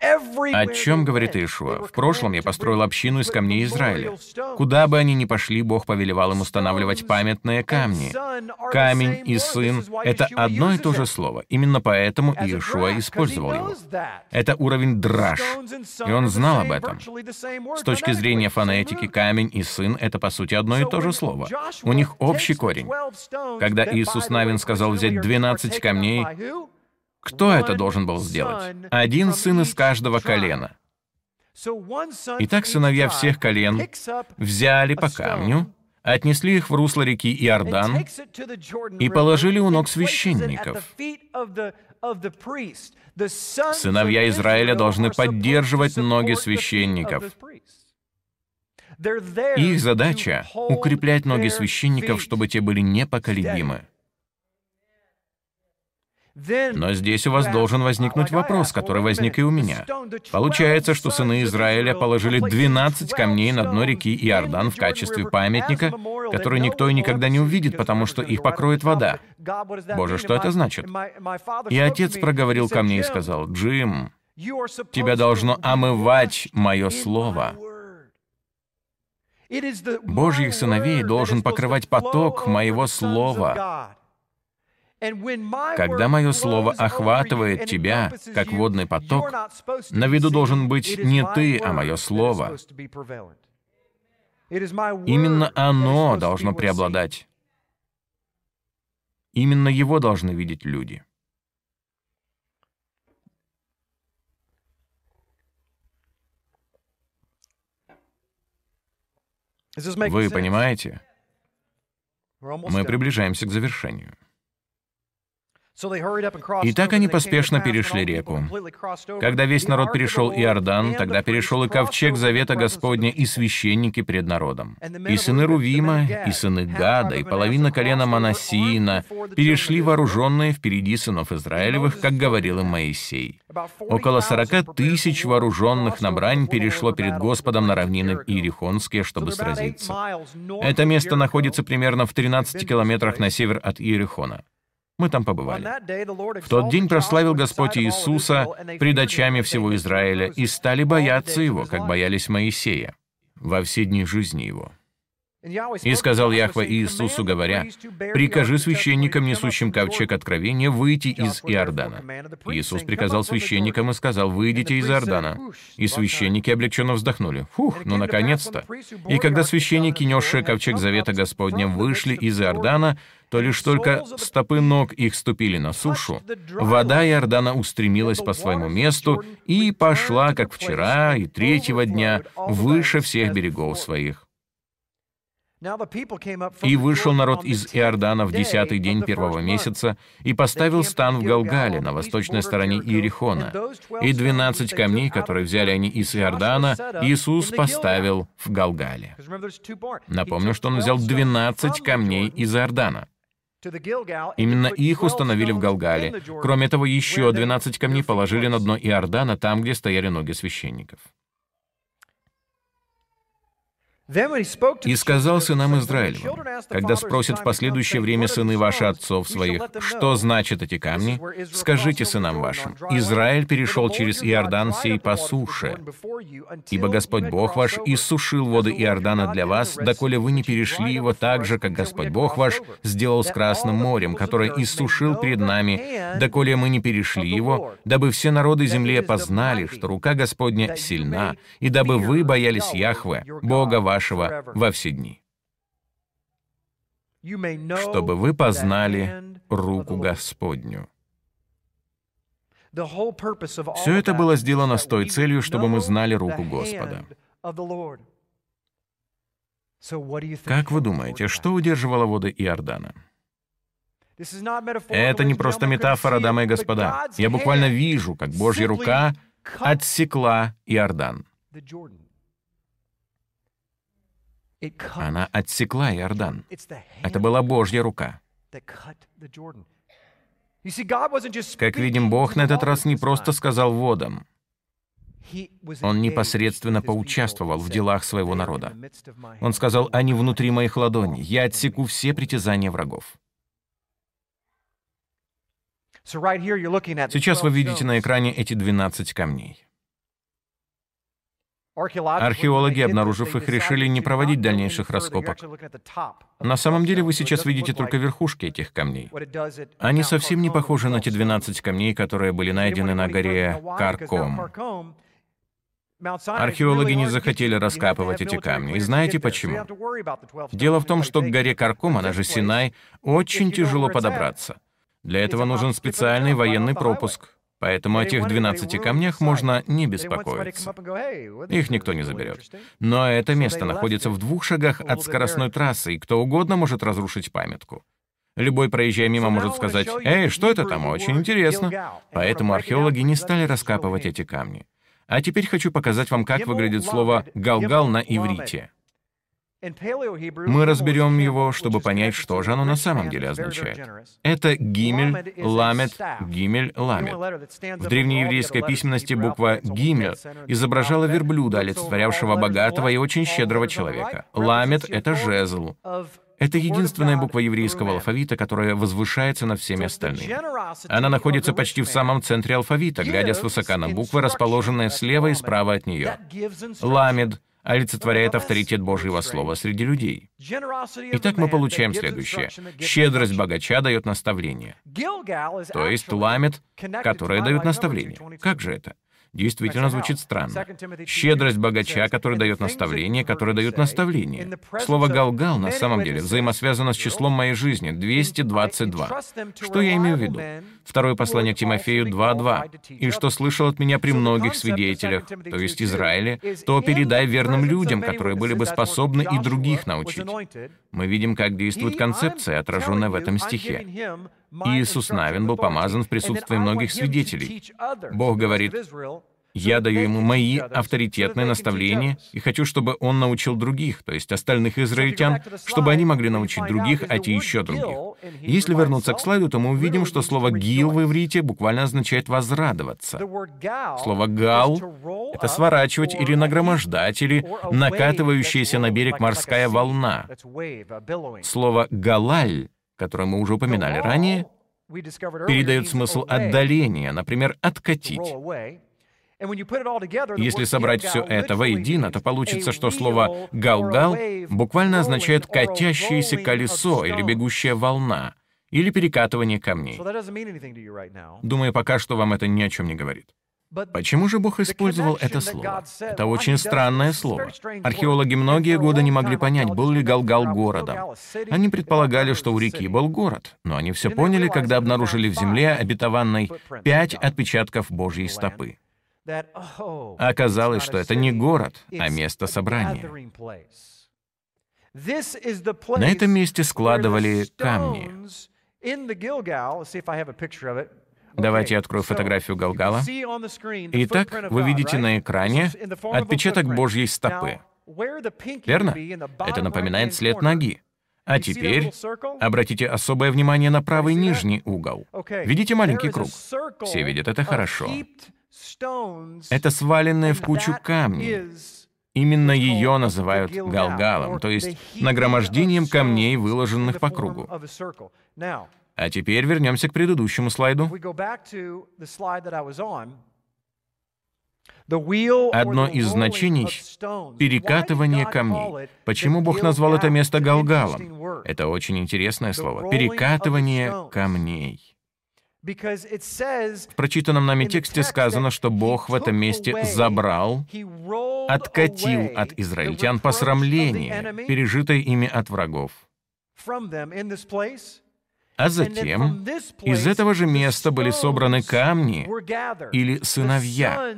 О чем говорит Иешуа? В прошлом я построил общину из камней Израиля. Куда бы они ни пошли, Бог повелевал им устанавливать памятные камни. Камень и сын — это одно и то же слово. Именно поэтому Иешуа использовал его. Это уровень драж, и он знал об этом. С точки зрения фонетики, камень и сын — это, по сути, одно и то же слово. У них общий корень. Когда Иисус Навин сказал взять 12 камней, кто это должен был сделать? Один сын из каждого колена. Итак, сыновья всех колен взяли по камню, отнесли их в русло реки Иордан и положили у ног священников. Сыновья Израиля должны поддерживать ноги священников. Их задача — укреплять ноги священников, чтобы те были непоколебимы. Но здесь у вас должен возникнуть вопрос, который возник и у меня. Получается, что сыны Израиля положили 12 камней на дно реки Иордан в качестве памятника, который никто и никогда не увидит, потому что их покроет вода. Боже, что это значит? И отец проговорил ко мне и сказал, «Джим, тебя должно омывать мое слово». Божьих сыновей должен покрывать поток моего слова. Когда мое слово охватывает тебя, как водный поток, на виду должен быть не ты, а мое слово. Именно оно должно преобладать. Именно его должны видеть люди. Вы понимаете? Мы приближаемся к завершению. И так они поспешно перешли реку. Когда весь народ перешел Иордан, тогда перешел и ковчег завета Господня и священники пред народом. И сыны Рувима, и сыны Гада, и половина колена Манасиина перешли вооруженные впереди сынов Израилевых, как говорил им Моисей. Около сорока тысяч вооруженных на брань перешло перед Господом на равнины Иерихонские, чтобы сразиться. Это место находится примерно в 13 километрах на север от Иерихона. Мы там побывали. В тот день прославил Господь Иисуса пред очами всего Израиля, и стали бояться Его, как боялись Моисея, во все дни жизни Его. И сказал Яхва Иисусу, говоря, «Прикажи священникам, несущим ковчег откровения, выйти из Иордана». Иисус приказал священникам и сказал, «Выйдите из Иордана». И священники облегченно вздохнули. Фух, ну наконец-то. И когда священники, несшие ковчег Завета Господня, вышли из Иордана, то лишь только стопы ног их ступили на сушу, вода Иордана устремилась по своему месту и пошла, как вчера и третьего дня, выше всех берегов своих. И вышел народ из Иордана в десятый день первого месяца и поставил стан в Галгале на восточной стороне Иерихона. И двенадцать камней, которые взяли они из Иордана, Иисус поставил в Галгале. Напомню, что он взял двенадцать камней из Иордана. Именно их установили в Галгале. Кроме того, еще 12 камней положили на дно Иордана, там, где стояли ноги священников. «И сказал сынам Израилевым, когда спросят в последующее время сыны ваши отцов своих, что значат эти камни, скажите сынам вашим, Израиль перешел через Иордан сей по суше, ибо Господь Бог ваш иссушил воды Иордана для вас, доколе вы не перешли его так же, как Господь Бог ваш сделал с Красным морем, которое иссушил перед нами, доколе мы не перешли его, дабы все народы земли познали, что рука Господня сильна, и дабы вы боялись Яхве, Бога вашего, вашего во все дни, чтобы вы познали руку Господню. Все это было сделано с той целью, чтобы мы знали руку Господа. Как вы думаете, что удерживало воды Иордана? Это не просто метафора, дамы и господа. Я буквально вижу, как Божья рука отсекла Иордан. Она отсекла Иордан. Это была Божья рука. Как видим, Бог на этот раз не просто сказал водам. Он непосредственно поучаствовал в делах своего народа. Он сказал, они внутри моих ладоней, я отсеку все притязания врагов. Сейчас вы видите на экране эти 12 камней. Археологи, обнаружив их, решили не проводить дальнейших раскопок. На самом деле вы сейчас видите только верхушки этих камней. Они совсем не похожи на те 12 камней, которые были найдены на горе Карком. Археологи не захотели раскапывать эти камни. И знаете почему? Дело в том, что к горе Карком, она же Синай, очень тяжело подобраться. Для этого нужен специальный военный пропуск. Поэтому о тех 12 камнях можно не беспокоиться. Их никто не заберет. Но это место находится в двух шагах от скоростной трассы, и кто угодно может разрушить памятку. Любой, проезжая мимо, может сказать, «Эй, что это там? Очень интересно». Поэтому археологи не стали раскапывать эти камни. А теперь хочу показать вам, как выглядит слово «галгал» на иврите. Мы разберем его, чтобы понять, что же оно на самом деле означает. Это гимель, ламет, гимель, ламет. В древнееврейской письменности буква гимель изображала верблюда, олицетворявшего богатого и очень щедрого человека. Ламет — это жезл. Это единственная буква еврейского алфавита, которая возвышается над всеми остальными. Она находится почти в самом центре алфавита, глядя свысока на буквы, расположенные слева и справа от нее. Ламед олицетворяет авторитет Божьего Слова среди людей. Итак, мы получаем следующее. Щедрость богача дает наставление. То есть ламет, которое дает наставление. Как же это? Действительно звучит странно. Щедрость богача, который дает наставление, который дает наставление. Слово «галгал» на самом деле взаимосвязано с числом моей жизни — 222. Что я имею в виду? Второе послание к Тимофею 2.2. «И что слышал от меня при многих свидетелях, то есть Израиле, то передай верным людям, которые были бы способны и других научить». Мы видим, как действует концепция, отраженная в этом стихе. Иисус Навин был помазан в присутствии многих свидетелей. Бог говорит, я даю ему мои авторитетные наставления и хочу, чтобы он научил других, то есть остальных израильтян, чтобы они могли научить других, а те еще других. Если вернуться к слайду, то мы увидим, что слово «гил» в иврите буквально означает «возрадоваться». Слово «гал» — это сворачивать или нагромождать, или накатывающаяся на берег морская волна. Слово «галаль», которое мы уже упоминали ранее, передает смысл отдаления, например, «откатить». Если собрать все это воедино, то получится, что слово «галгал» буквально означает «катящееся колесо» или «бегущая волна», или «перекатывание камней». Думаю, пока что вам это ни о чем не говорит. Почему же Бог использовал это слово? Это очень странное слово. Археологи многие годы не могли понять, был ли Галгал городом. Они предполагали, что у реки был город, но они все поняли, когда обнаружили в земле обетованной пять отпечатков Божьей стопы. Oh, Оказалось, что это не город, а место собрания. На этом месте складывали камни. Давайте я открою фотографию Галгала. Итак, вы видите на экране отпечаток Божьей стопы. Верно? Это напоминает след ноги. А теперь обратите особое внимание на правый нижний угол. Видите маленький круг? Все видят это хорошо. Это сваленные в кучу камни. Именно ее называют галгалом, то есть нагромождением камней, выложенных по кругу. А теперь вернемся к предыдущему слайду. Одно из значений — перекатывание камней. Почему Бог назвал это место Галгалом? Это очень интересное слово. Перекатывание камней. В прочитанном нами тексте сказано, что Бог в этом месте забрал, откатил от израильтян посрамление, пережитое ими от врагов. А затем из этого же места были собраны камни или сыновья.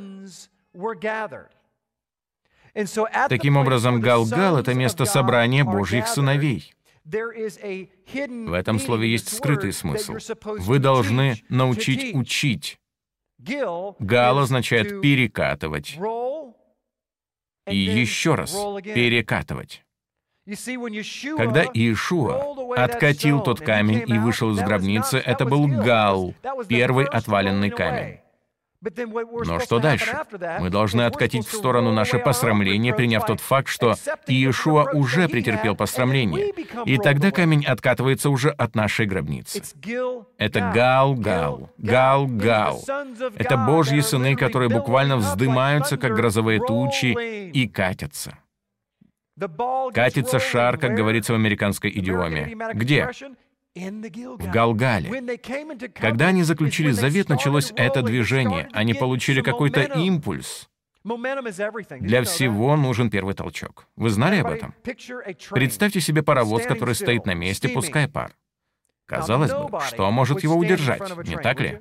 Таким образом, Галгал — это место собрания Божьих сыновей. В этом слове есть скрытый смысл. Вы должны научить учить. Гал означает перекатывать. И еще раз перекатывать. Когда Иешуа откатил тот камень и вышел из гробницы, это был Гал, первый отваленный камень. Но что дальше? Мы должны откатить в сторону наше посрамление, приняв тот факт, что Иешуа уже претерпел посрамление, и тогда камень откатывается уже от нашей гробницы. Это Гал-Гал, Гал-Гал. Это Божьи сыны, которые буквально вздымаются, как грозовые тучи, и катятся. Катится шар, как говорится в американской идиоме. Где? в Галгале. Когда они заключили завет, началось это движение. Они получили какой-то импульс. Для всего нужен первый толчок. Вы знали об этом? Представьте себе паровоз, который стоит на месте, пуская пар. Казалось бы, что может его удержать, не так ли?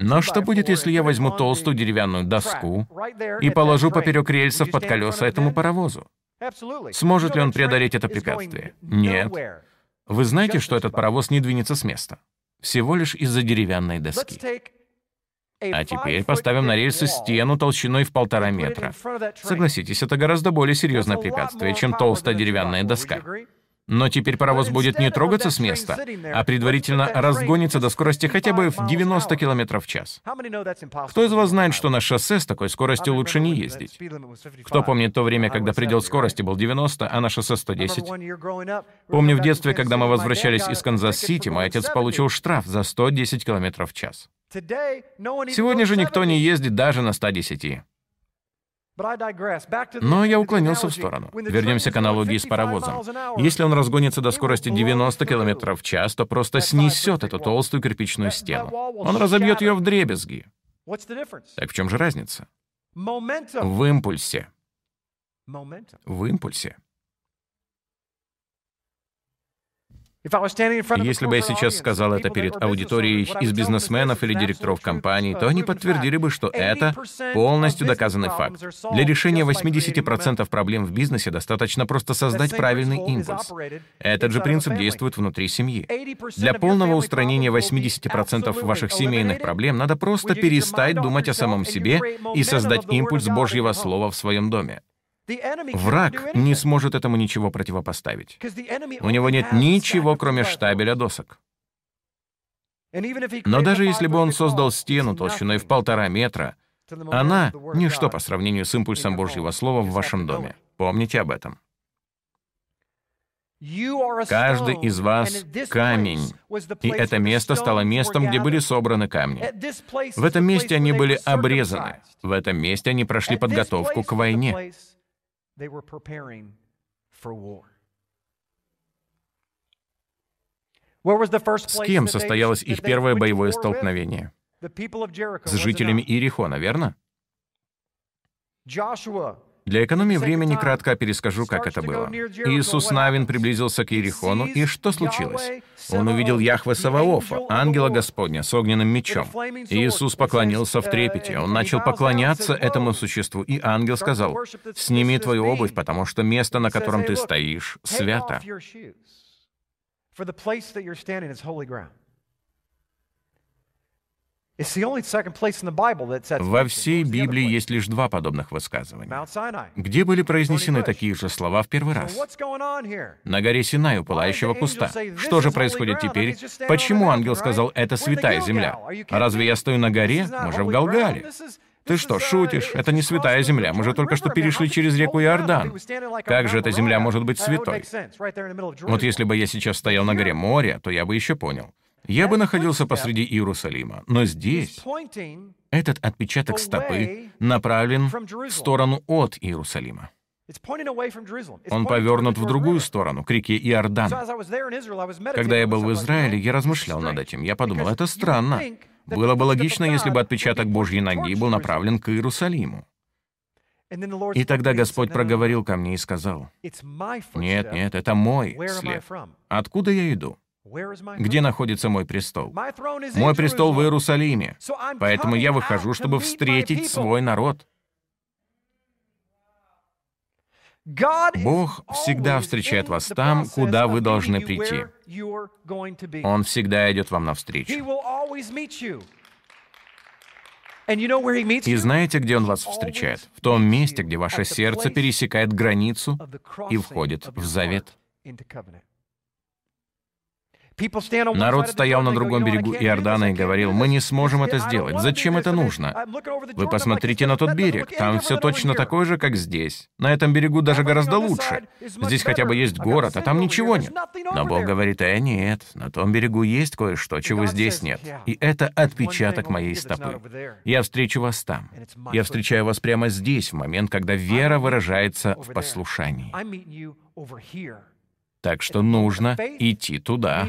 Но что будет, если я возьму толстую деревянную доску и положу поперек рельсов под колеса этому паровозу? Сможет ли он преодолеть это препятствие? Нет. Вы знаете, что этот паровоз не двинется с места? Всего лишь из-за деревянной доски. А теперь поставим на рельсы стену толщиной в полтора метра. Согласитесь, это гораздо более серьезное препятствие, чем толстая деревянная доска. Но теперь паровоз будет не трогаться с места, а предварительно разгонится до скорости хотя бы в 90 км в час. Кто из вас знает, что на шоссе с такой скоростью лучше не ездить? Кто помнит то время, когда предел скорости был 90, а на шоссе 110? Помню в детстве, когда мы возвращались из Канзас-Сити, мой отец получил штраф за 110 км в час. Сегодня же никто не ездит даже на 110. Но я уклонился в сторону. Вернемся к аналогии с паровозом. Если он разгонится до скорости 90 км в час, то просто снесет эту толстую кирпичную стену. Он разобьет ее в дребезги. Так в чем же разница? В импульсе. В импульсе. Если бы я сейчас сказал это перед аудиторией из бизнесменов или директоров компаний, то они подтвердили бы, что это полностью доказанный факт. Для решения 80% проблем в бизнесе достаточно просто создать правильный импульс. Этот же принцип действует внутри семьи. Для полного устранения 80% ваших семейных проблем надо просто перестать думать о самом себе и создать импульс Божьего Слова в своем доме. Враг не сможет этому ничего противопоставить. У него нет ничего, кроме штабеля досок. Но даже если бы он создал стену толщиной в полтора метра, она — ничто по сравнению с импульсом Божьего Слова в вашем доме. Помните об этом. Каждый из вас — камень, и это место стало местом, где были собраны камни. В этом месте они были обрезаны, в этом месте они прошли подготовку к войне. They were preparing for war. С кем состоялось их первое боевое столкновение? С жителями Иерихона, верно? Для экономии времени кратко перескажу, как это было. Иисус Навин приблизился к Иерихону, и что случилось? Он увидел Яхве Саваофа, ангела Господня, с огненным мечом. Иисус поклонился в трепете. Он начал поклоняться этому существу, и ангел сказал, «Сними твою обувь, потому что место, на котором ты стоишь, свято». Во всей Библии есть лишь два подобных высказывания. Где были произнесены такие же слова в первый раз? На горе Синай у пылающего куста. Что же происходит теперь? Почему ангел сказал «это святая земля»? Разве я стою на горе? Мы же в Галгале. Ты что, шутишь? Это не святая земля. Мы же только что перешли через реку Иордан. Как же эта земля может быть святой? Вот если бы я сейчас стоял на горе моря, то я бы еще понял я бы находился посреди Иерусалима. Но здесь этот отпечаток стопы направлен в сторону от Иерусалима. Он повернут в другую сторону, к реке Иордан. Когда я был в Израиле, я размышлял над этим. Я подумал, это странно. Было бы логично, если бы отпечаток Божьей ноги был направлен к Иерусалиму. И тогда Господь проговорил ко мне и сказал, «Нет, нет, это мой след. Откуда я иду? Где находится мой престол? Мой престол в Иерусалиме. Поэтому я выхожу, чтобы встретить свой народ. Бог всегда встречает вас там, куда вы должны прийти. Он всегда идет вам навстречу. И знаете, где Он вас встречает? В том месте, где ваше сердце пересекает границу и входит в завет. Народ стоял на другом берегу Иордана и говорил, «Мы не сможем это сделать. Зачем это нужно? Вы посмотрите на тот берег. Там все точно такое же, как здесь. На этом берегу даже гораздо лучше. Здесь хотя бы есть город, а там ничего нет». Но Бог говорит, «Э, нет, на том берегу есть кое-что, чего здесь нет. И это отпечаток моей стопы. Я встречу вас там. Я встречаю вас прямо здесь, в момент, когда вера выражается в послушании». Так что нужно идти туда.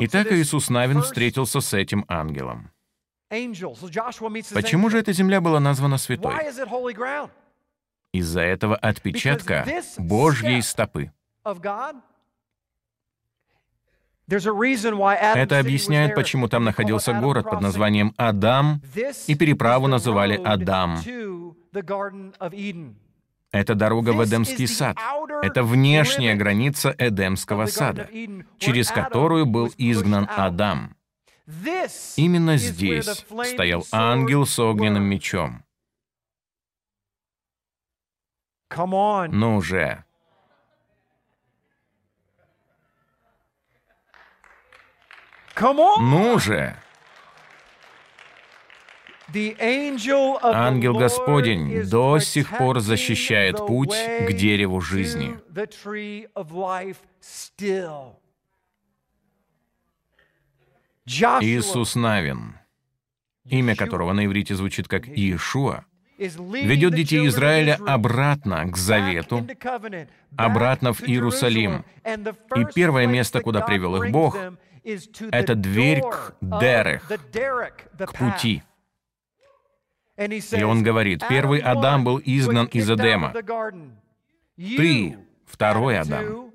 Итак, Иисус Навин встретился с этим ангелом. Почему же эта земля была названа святой? Из-за этого отпечатка Божьей стопы. Это объясняет, почему там находился город под названием Адам, и переправу называли Адам. Это дорога в Эдемский сад. Это внешняя граница Эдемского сада, через которую был изгнан Адам. Именно здесь стоял ангел с огненным мечом. Ну же, Ну же! Ангел Господень до сих пор защищает путь к дереву жизни. Иисус Навин, имя которого на иврите звучит как Иешуа, ведет детей Израиля обратно к завету, обратно в Иерусалим. И первое место, куда привел их Бог, это дверь к дерех, к пути. И он говорит, первый Адам был изгнан из Эдема. Ты второй Адам.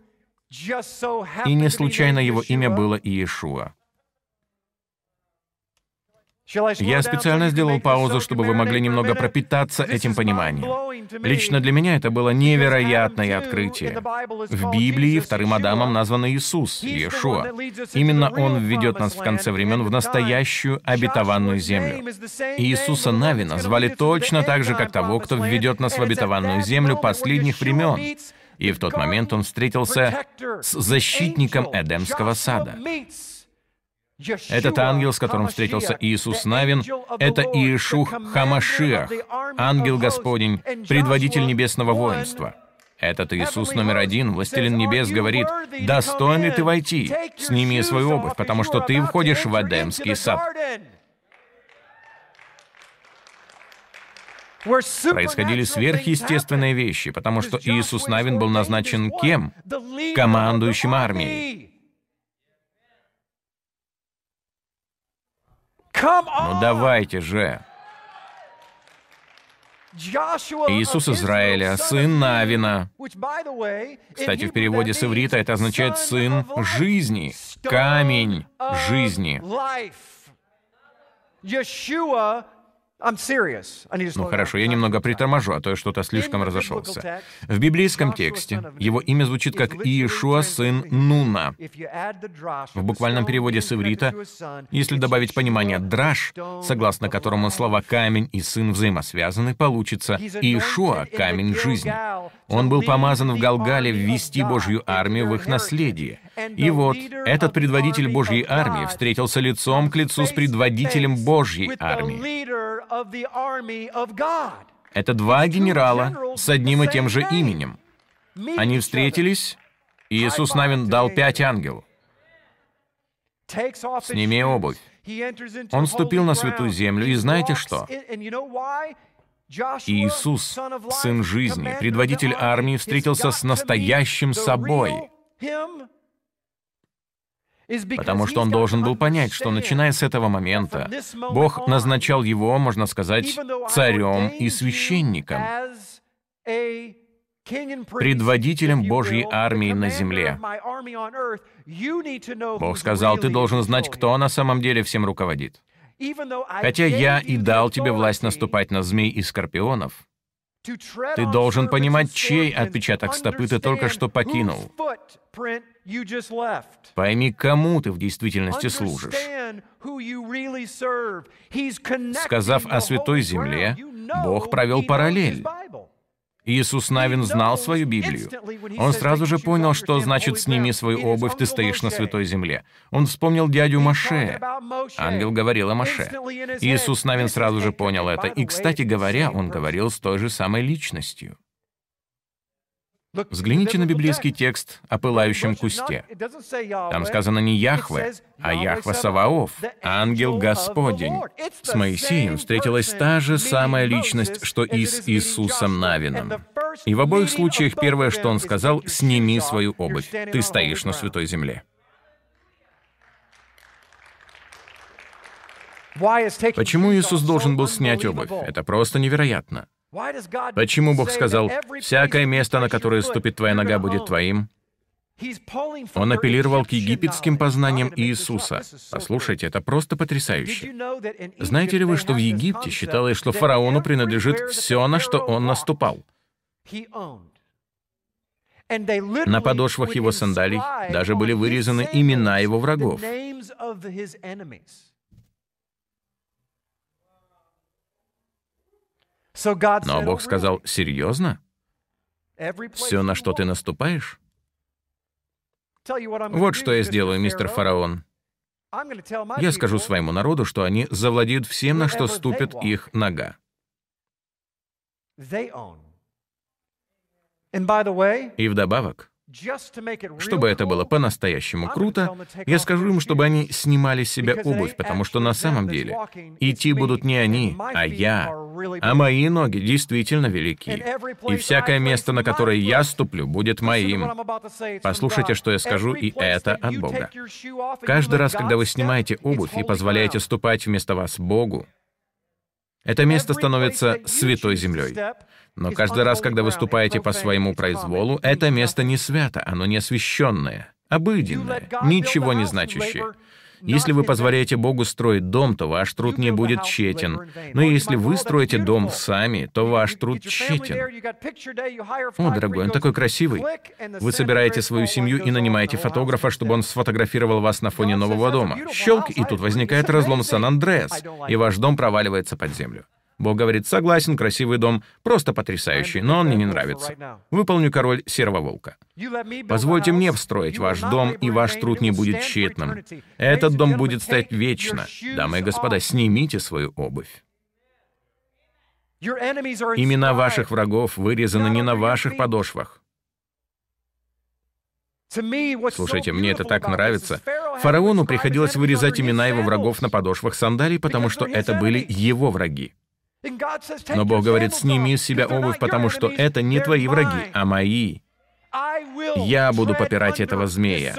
И не случайно его имя было Иешуа. Я специально сделал паузу, чтобы вы могли немного пропитаться этим пониманием. Лично для меня это было невероятное открытие. В Библии вторым Адамом назван Иисус, Иешуа. Именно Он введет нас в конце времен в настоящую обетованную землю. Иисуса Навина звали точно так же, как того, кто введет нас в обетованную землю последних времен. И в тот момент он встретился с защитником Эдемского сада. Этот ангел, с которым встретился Иисус Навин, это Иешух Хамашиах, ангел Господень, предводитель небесного воинства. Этот Иисус номер один, властелин небес, говорит, «Достоин ли ты войти? Сними свою обувь, потому что ты входишь в Эдемский сад». Происходили сверхъестественные вещи, потому что Иисус Навин был назначен кем? Командующим армией. Ну давайте же. Иисус Израиля, сын Навина. Кстати, в переводе с иврита это означает «сын жизни», «камень жизни». Ну хорошо, я немного приторможу, а то я что-то слишком разошелся. В библейском тексте его имя звучит как Иешуа, сын Нуна. В буквальном переводе с иврита, если добавить понимание «драж», согласно которому слова «камень» и «сын» взаимосвязаны, получится Иешуа, камень жизни. Он был помазан в Галгале ввести Божью армию в их наследие. И вот этот предводитель Божьей армии встретился лицом к лицу с предводителем Божьей армии. Это два генерала с одним и тем же именем. Они встретились, и Иисус Навин дал пять ангелов. Сними обувь. Он вступил на святую землю, и знаете что? Иисус, Сын жизни, предводитель армии, встретился с настоящим собой потому что он должен был понять, что начиная с этого момента Бог назначал его, можно сказать, царем и священником, предводителем Божьей армии на земле. Бог сказал, ты должен знать, кто на самом деле всем руководит. Хотя я и дал тебе власть наступать на змей и скорпионов, ты должен понимать, чей отпечаток стопы ты только что покинул. Пойми, кому ты в действительности служишь. Сказав о Святой Земле, Бог провел параллель. Иисус Навин знал свою Библию. Он сразу же понял, что значит «сними свою обувь, ты стоишь на святой земле». Он вспомнил дядю Маше. Ангел говорил о Маше. Иисус Навин сразу же понял это. И, кстати говоря, он говорил с той же самой личностью. Взгляните на библейский текст о пылающем кусте. Там сказано не Яхве, а Яхва Саваоф, ангел Господень. С Моисеем встретилась та же самая личность, что и с Иисусом Навином. И в обоих случаях первое, что он сказал, «Сними свою обувь, ты стоишь на святой земле». Почему Иисус должен был снять обувь? Это просто невероятно. Почему Бог сказал, «Всякое место, на которое ступит твоя нога, будет твоим»? Он апеллировал к египетским познаниям Иисуса. Послушайте, это просто потрясающе. Знаете ли вы, что в Египте считалось, что фараону принадлежит все, на что он наступал? На подошвах его сандалий даже были вырезаны имена его врагов. Но Бог сказал, серьезно? Все, на что ты наступаешь? Вот что я сделаю, мистер фараон. Я скажу своему народу, что они завладеют всем, на что ступит их нога. И вдобавок, чтобы это было по-настоящему круто, я скажу им, чтобы они снимали с себя обувь, потому что на самом деле идти будут не они, а я. А мои ноги действительно велики. И всякое место, на которое я ступлю, будет моим. Послушайте, что я скажу, и это от Бога. Каждый раз, когда вы снимаете обувь и позволяете ступать вместо вас Богу, Это место становится святой землей. Но каждый раз, когда выступаете по своему произволу, это место не свято, оно не освященное, обыденное, ничего не значащее. Если вы позволяете Богу строить дом, то ваш труд не будет тщетен. Но если вы строите дом сами, то ваш труд тщетен. О, дорогой, он такой красивый. Вы собираете свою семью и нанимаете фотографа, чтобы он сфотографировал вас на фоне нового дома. Щелк, и тут возникает разлом Сан-Андреас, и ваш дом проваливается под землю. Бог говорит, согласен, красивый дом, просто потрясающий, но он мне не нравится. Выполню король серого волка. Позвольте мне встроить ваш дом, и ваш труд не будет тщетным. Этот дом будет стоять вечно. Дамы и господа, снимите свою обувь. Имена ваших врагов вырезаны не на ваших подошвах. Слушайте, мне это так нравится. Фараону приходилось вырезать имена его врагов на подошвах сандалий, потому что это были его враги. Но Бог говорит, сними с себя обувь, потому что это не твои враги, а мои. Я буду попирать этого змея.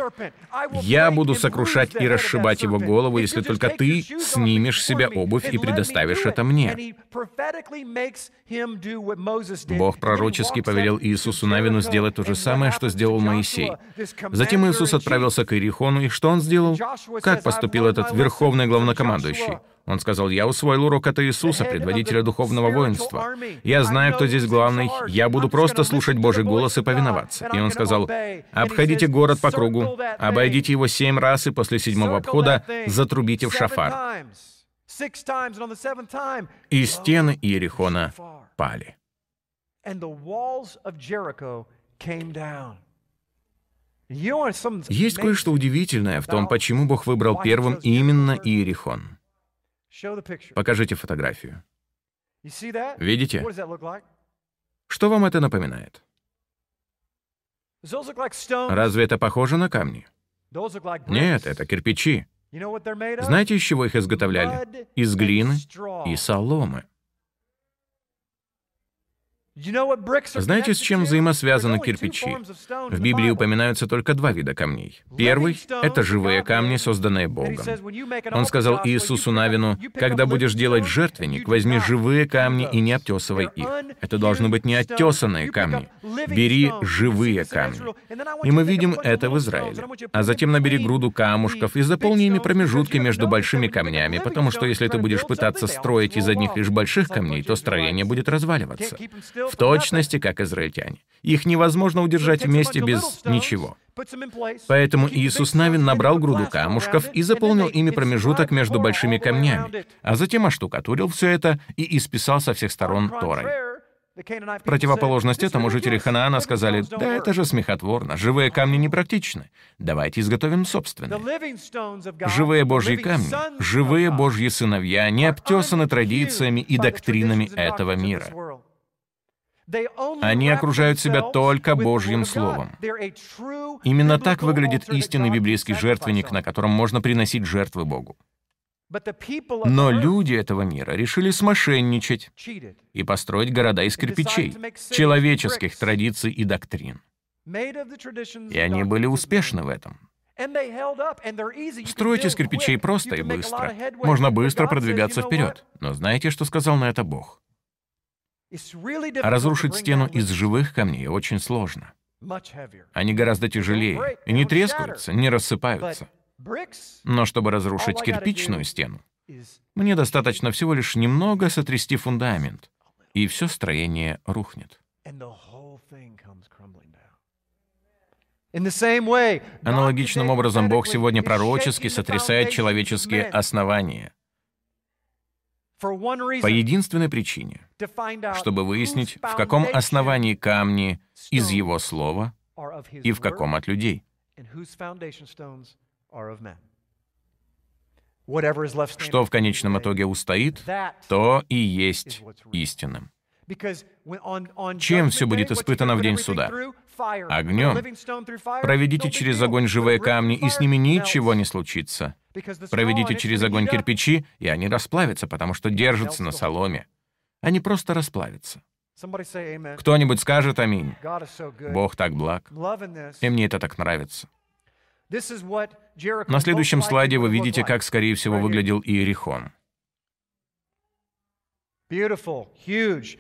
Я буду сокрушать и расшибать его голову, если только ты снимешь с себя обувь и предоставишь это мне. Бог пророчески повелел Иисусу Навину сделать то же самое, что сделал Моисей. Затем Иисус отправился к Иерихону, и что он сделал? Как поступил этот верховный главнокомандующий? Он сказал, «Я усвоил урок от Иисуса, предводителя духовного воинства. Я знаю, кто здесь главный. Я буду просто слушать Божий голос и повиноваться». И он сказал, «Обходите город по кругу, обойдите его семь раз, и после седьмого обхода затрубите в шафар». И стены Иерихона пали. Есть кое-что удивительное в том, почему Бог выбрал первым именно Иерихон. Покажите фотографию. Видите? Что вам это напоминает? Разве это похоже на камни? Нет, это кирпичи. Знаете, из чего их изготовляли? Из глины и соломы. Знаете, с чем взаимосвязаны кирпичи? В Библии упоминаются только два вида камней. Первый — это живые камни, созданные Богом. Он сказал Иисусу Навину, «Когда будешь делать жертвенник, возьми живые камни и не обтесывай их. Это должны быть не оттесанные камни. Бери живые камни». И мы видим это в Израиле. А затем набери груду камушков и заполни ими промежутки между большими камнями, потому что если ты будешь пытаться строить из одних лишь больших камней, то строение будет разваливаться в точности, как израильтяне. Их невозможно удержать вместе без ничего. Поэтому Иисус Навин набрал груду камушков и заполнил ими промежуток между большими камнями, а затем оштукатурил все это и исписал со всех сторон Торой. В противоположность этому жители Ханаана сказали, «Да это же смехотворно, живые камни непрактичны. Давайте изготовим собственные». Живые Божьи камни, живые Божьи сыновья не обтесаны традициями и доктринами этого мира. Они окружают себя только Божьим Словом. Именно так выглядит истинный библейский жертвенник, на котором можно приносить жертвы Богу. Но люди этого мира решили смошенничать и построить города из кирпичей, человеческих традиций и доктрин. И они были успешны в этом. Строить из кирпичей просто и быстро. Можно быстро продвигаться вперед. Но знаете, что сказал на это Бог? А разрушить стену из живых камней очень сложно. Они гораздо тяжелее. И не трескаются, не рассыпаются. Но чтобы разрушить кирпичную стену, мне достаточно всего лишь немного сотрясти фундамент, и все строение рухнет. Аналогичным образом Бог сегодня пророчески сотрясает человеческие основания — по единственной причине, чтобы выяснить, в каком основании камни из Его Слова и в каком от людей. Что в конечном итоге устоит, то и есть истинным. Чем все будет испытано в день суда? Огнем. Проведите через огонь живые камни, и с ними ничего не случится. Проведите через огонь кирпичи, и они расплавятся, потому что держатся на соломе. Они просто расплавятся. Кто-нибудь скажет «Аминь». Бог так благ. И мне это так нравится. На следующем слайде вы видите, как, скорее всего, выглядел Иерихон.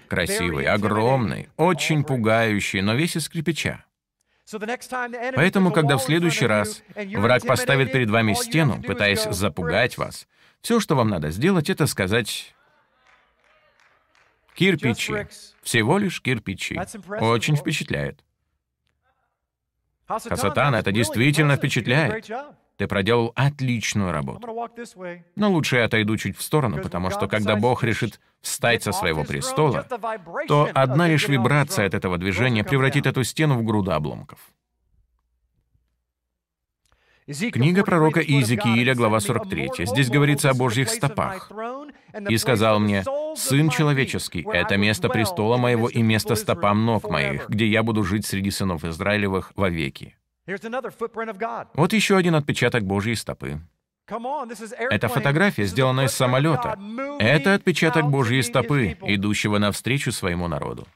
Красивый, огромный, очень пугающий, но весь из кирпича. Поэтому, когда в следующий раз враг поставит перед вами стену, пытаясь запугать вас, все, что вам надо сделать, это сказать «кирпичи». Всего лишь кирпичи. Очень впечатляет. Хасатан, это действительно впечатляет. Ты проделал отличную работу. Но лучше я отойду чуть в сторону, потому что когда Бог решит встать со своего престола, то одна лишь вибрация от этого движения превратит эту стену в груду обломков. Книга пророка Иезекииля, глава 43. Здесь говорится о Божьих стопах. «И сказал мне, «Сын человеческий, это место престола моего и место стопам ног моих, где я буду жить среди сынов Израилевых вовеки». Вот еще один отпечаток Божьей стопы. Это фотография, сделанная из самолета. Это отпечаток Божьей стопы, идущего навстречу своему народу.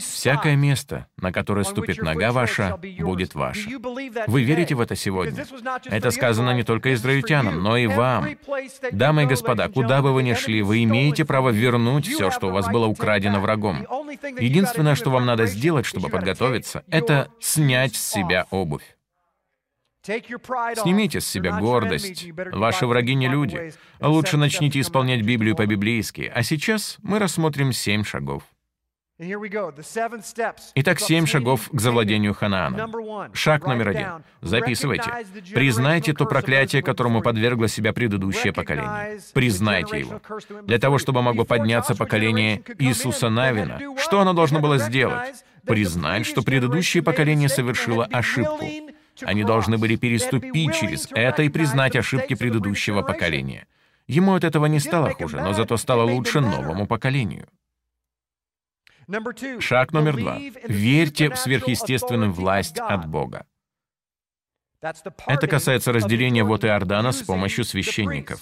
Всякое место, на которое ступит нога ваша, будет ваше. Вы верите в это сегодня? Это сказано не только израильтянам, но и вам. Дамы и господа, куда бы вы ни шли, вы имеете право вернуть все, что у вас было украдено врагом. Единственное, что вам надо сделать, чтобы подготовиться, это снять с себя обувь. Снимите с себя гордость. Ваши враги не люди. Лучше начните исполнять Библию по-библейски. А сейчас мы рассмотрим семь шагов. Итак, семь шагов к завладению Ханааном. Шаг номер один. Записывайте. Признайте то проклятие, которому подвергло себя предыдущее поколение. Признайте его. Для того, чтобы могло подняться поколение Иисуса Навина, что оно должно было сделать? Признать, что предыдущее поколение совершило ошибку. Они должны были переступить через это и признать ошибки предыдущего поколения. Ему от этого не стало хуже, но зато стало лучше новому поколению. Шаг номер два. Верьте в сверхъестественную власть от Бога. Это касается разделения вот Иордана с помощью священников.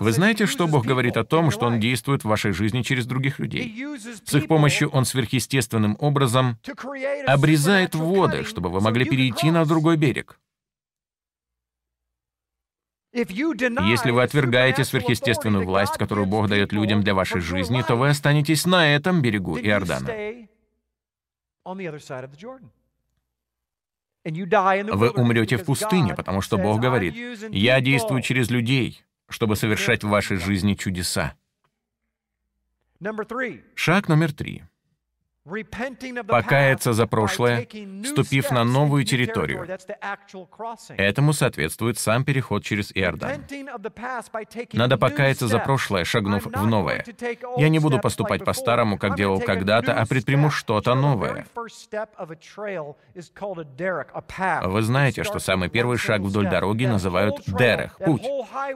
Вы знаете, что Бог говорит о том, что Он действует в вашей жизни через других людей? С их помощью Он сверхъестественным образом обрезает воды, чтобы вы могли перейти на другой берег. Если вы отвергаете сверхъестественную власть, которую Бог дает людям для вашей жизни, то вы останетесь на этом берегу Иордана. Вы умрете в пустыне, потому что Бог говорит, «Я действую через людей, чтобы совершать в вашей жизни чудеса». Шаг номер три покаяться за прошлое, ступив на новую территорию. Этому соответствует сам переход через Иордан. Надо покаяться за прошлое, шагнув в новое. Я не буду поступать по-старому, как делал когда-то, а предприму что-то новое. Вы знаете, что самый первый шаг вдоль дороги называют дерех, путь.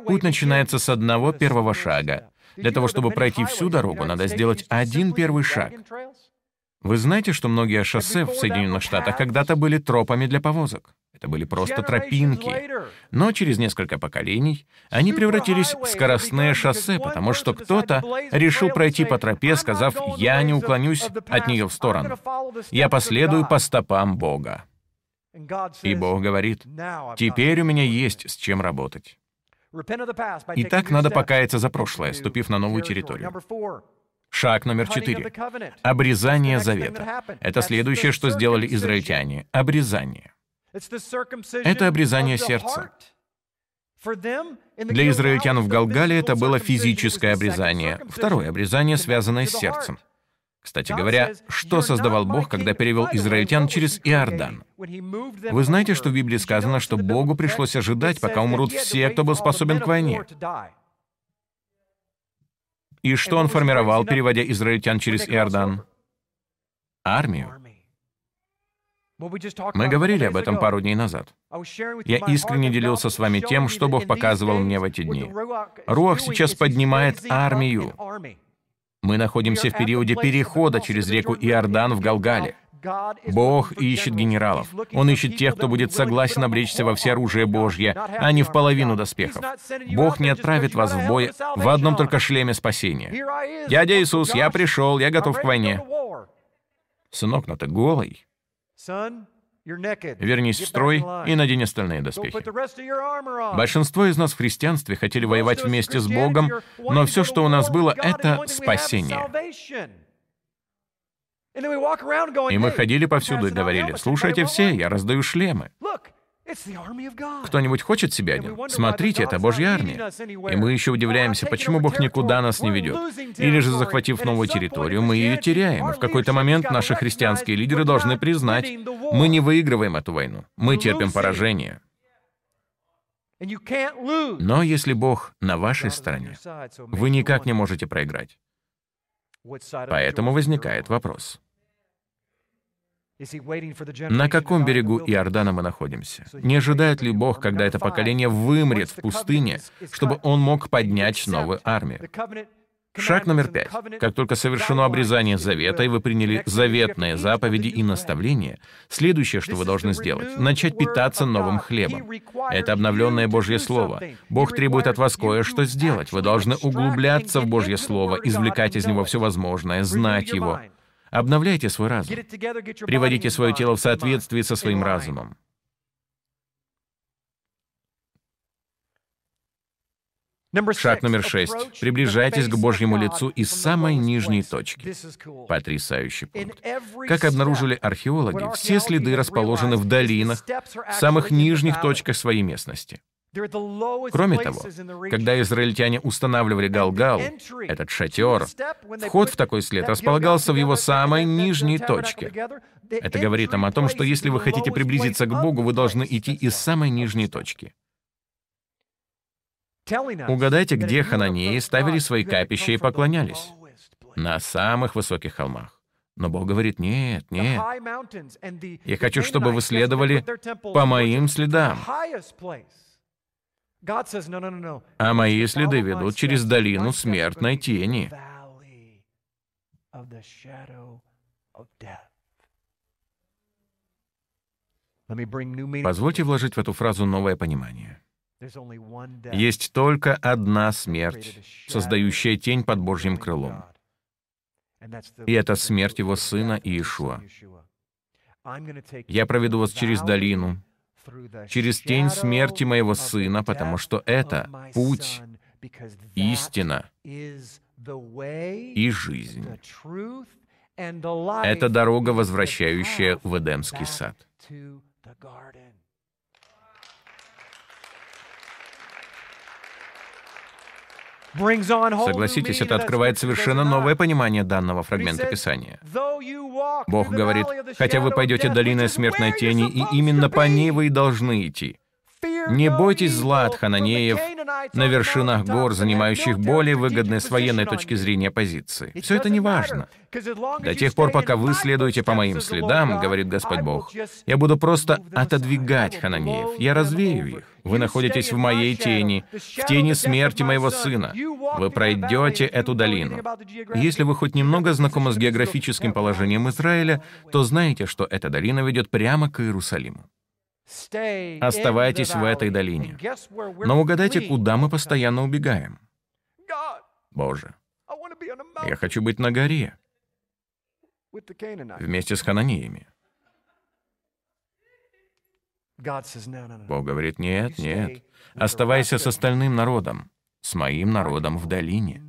Путь начинается с одного первого шага. Для того, чтобы пройти всю дорогу, надо сделать один первый шаг. Вы знаете, что многие шоссе в Соединенных Штатах когда-то были тропами для повозок? Это были просто тропинки. Но через несколько поколений они превратились в скоростные шоссе, потому что кто-то решил пройти по тропе, сказав, «Я не уклонюсь от нее в сторону. Я последую по стопам Бога». И Бог говорит, «Теперь у меня есть с чем работать». Итак, надо покаяться за прошлое, ступив на новую территорию. Шаг номер четыре. Обрезание завета. Это следующее, что сделали израильтяне. Обрезание. Это обрезание сердца. Для израильтян в Галгале это было физическое обрезание. Второе обрезание, связанное с сердцем. Кстати говоря, что создавал Бог, когда перевел израильтян через Иордан? Вы знаете, что в Библии сказано, что Богу пришлось ожидать, пока умрут все, кто был способен к войне. И что он формировал, переводя израильтян через Иордан? Армию. Мы говорили об этом пару дней назад. Я искренне делился с вами тем, что Бог показывал мне в эти дни. Руах сейчас поднимает армию. Мы находимся в периоде перехода через реку Иордан в Галгале. Бог ищет генералов. Он ищет тех, кто будет согласен облечься во все оружие Божье, а не в половину доспехов. Бог не отправит вас в бой в одном только шлеме спасения. «Дядя Иисус, я пришел, я готов к войне». Сынок, но ты голый. Вернись в строй и надень остальные доспехи. Большинство из нас в христианстве хотели воевать вместе с Богом, но все, что у нас было, это спасение. И мы ходили повсюду и говорили, слушайте все, я раздаю шлемы. Кто-нибудь хочет себе один? Смотрите, это Божья армия. И мы еще удивляемся, почему Бог никуда нас не ведет. Или же, захватив новую территорию, мы ее теряем. И в какой-то момент наши христианские лидеры должны признать, мы не выигрываем эту войну, мы терпим поражение. Но если Бог на вашей стороне, вы никак не можете проиграть. Поэтому возникает вопрос. На каком берегу Иордана мы находимся? Не ожидает ли Бог, когда это поколение вымрет в пустыне, чтобы Он мог поднять новую армию? Шаг номер пять. Как только совершено обрезание завета, и вы приняли заветные заповеди и наставления, следующее, что вы должны сделать — начать питаться новым хлебом. Это обновленное Божье Слово. Бог требует от вас кое-что сделать. Вы должны углубляться в Божье Слово, извлекать из него все возможное, знать его. Обновляйте свой разум. Приводите свое тело в соответствие со своим разумом. Шаг номер шесть. Приближайтесь к Божьему лицу из самой нижней точки. Потрясающий пункт. Как обнаружили археологи, все следы расположены в долинах, в самых нижних точках своей местности. Кроме того, когда израильтяне устанавливали Галгал, этот шатер, вход в такой след располагался в его самой нижней точке. Это говорит нам о том, что если вы хотите приблизиться к Богу, вы должны идти из самой нижней точки. Угадайте, где хананеи ставили свои капища и поклонялись? На самых высоких холмах. Но Бог говорит, нет, нет. Я хочу, чтобы вы следовали по моим следам. А мои следы ведут через долину смертной тени. Позвольте вложить в эту фразу новое понимание. Есть только одна смерть, создающая тень под Божьим крылом. И это смерть Его Сына Иешуа. Я проведу вас через долину, через тень смерти моего сына, потому что это путь, истина и жизнь. Это дорога, возвращающая в Эдемский сад. Согласитесь, это открывает совершенно новое понимание данного фрагмента Писания. Бог говорит, хотя вы пойдете долиной смертной тени, и именно по ней вы и должны идти. Не бойтесь зла от хананеев на вершинах гор, занимающих более выгодные с военной точки зрения позиции. Все это не важно. До тех пор, пока вы следуете по моим следам, говорит Господь Бог, я буду просто отодвигать хананеев, я развею их. Вы находитесь в моей тени, в тени смерти моего сына. Вы пройдете эту долину. Если вы хоть немного знакомы с географическим положением Израиля, то знаете, что эта долина ведет прямо к Иерусалиму. Оставайтесь в этой долине. Но угадайте, куда мы постоянно убегаем. Боже, я хочу быть на горе вместе с хананеями. Бог говорит, нет, нет, оставайся с остальным народом, с моим народом в долине.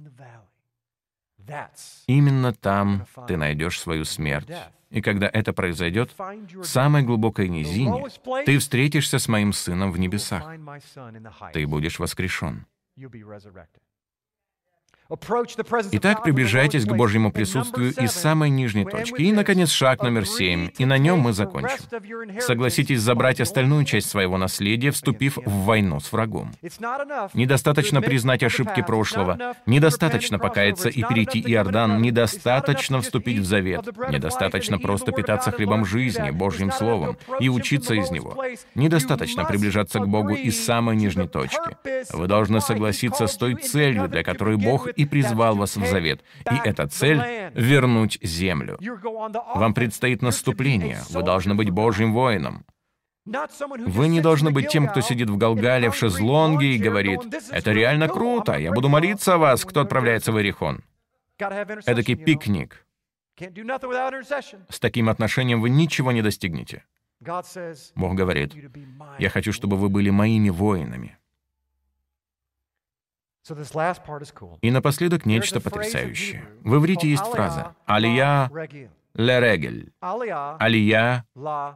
Именно там ты найдешь свою смерть. И когда это произойдет, в самой глубокой низине ты встретишься с моим сыном в небесах. Ты будешь воскрешен. Итак, приближайтесь к Божьему присутствию из самой нижней точки. И, наконец, шаг номер семь, и на нем мы закончим. Согласитесь забрать остальную часть своего наследия, вступив в войну с врагом. Недостаточно признать ошибки прошлого, недостаточно покаяться и перейти Иордан, недостаточно вступить в завет, недостаточно просто питаться хлебом жизни, Божьим Словом, и учиться из него. Недостаточно приближаться к Богу из самой нижней точки. Вы должны согласиться с той целью, для которой Бог и призвал вас в завет. И эта цель — вернуть землю. Вам предстоит наступление. Вы должны быть Божьим воином. Вы не должны быть тем, кто сидит в Галгале в шезлонге и говорит, «Это реально круто, я буду молиться о вас, кто отправляется в Иерихон». Эдакий пикник. С таким отношением вы ничего не достигнете. Бог говорит, «Я хочу, чтобы вы были моими воинами». И напоследок нечто потрясающее. В иврите есть фраза «Алия ле регель». Алия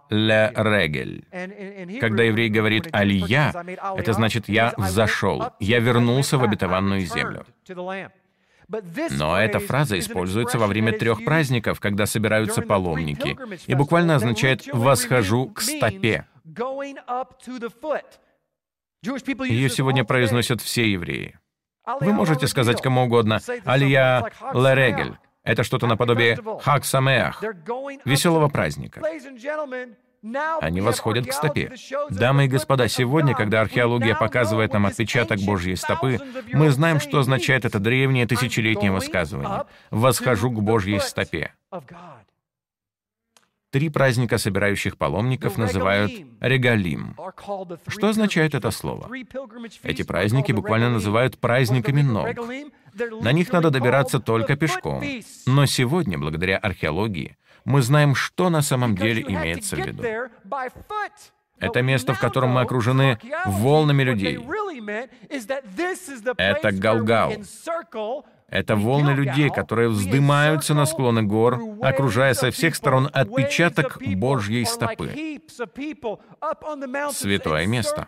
ле регель. Когда еврей говорит «алия», это значит «я взошел, я вернулся в обетованную землю». Но эта фраза используется во время трех праздников, когда собираются паломники, и буквально означает «восхожу к стопе». Ее сегодня произносят все евреи. Вы можете сказать кому угодно «Алия Лерегель». Это что-то наподобие «Хак Самеах» — веселого праздника. Они восходят к стопе. Дамы и господа, сегодня, когда археология показывает нам отпечаток Божьей стопы, мы знаем, что означает это древнее тысячелетнее высказывание. «Восхожу к Божьей стопе». Три праздника собирающих паломников называют регалим. Что означает это слово? Эти праздники буквально называют праздниками ног. На них надо добираться только пешком. Но сегодня, благодаря археологии, мы знаем, что на самом деле имеется в виду. Это место, в котором мы окружены волнами людей. Это Галгал. Это волны людей, которые вздымаются на склоны гор, окружая со всех сторон отпечаток Божьей стопы. Святое место.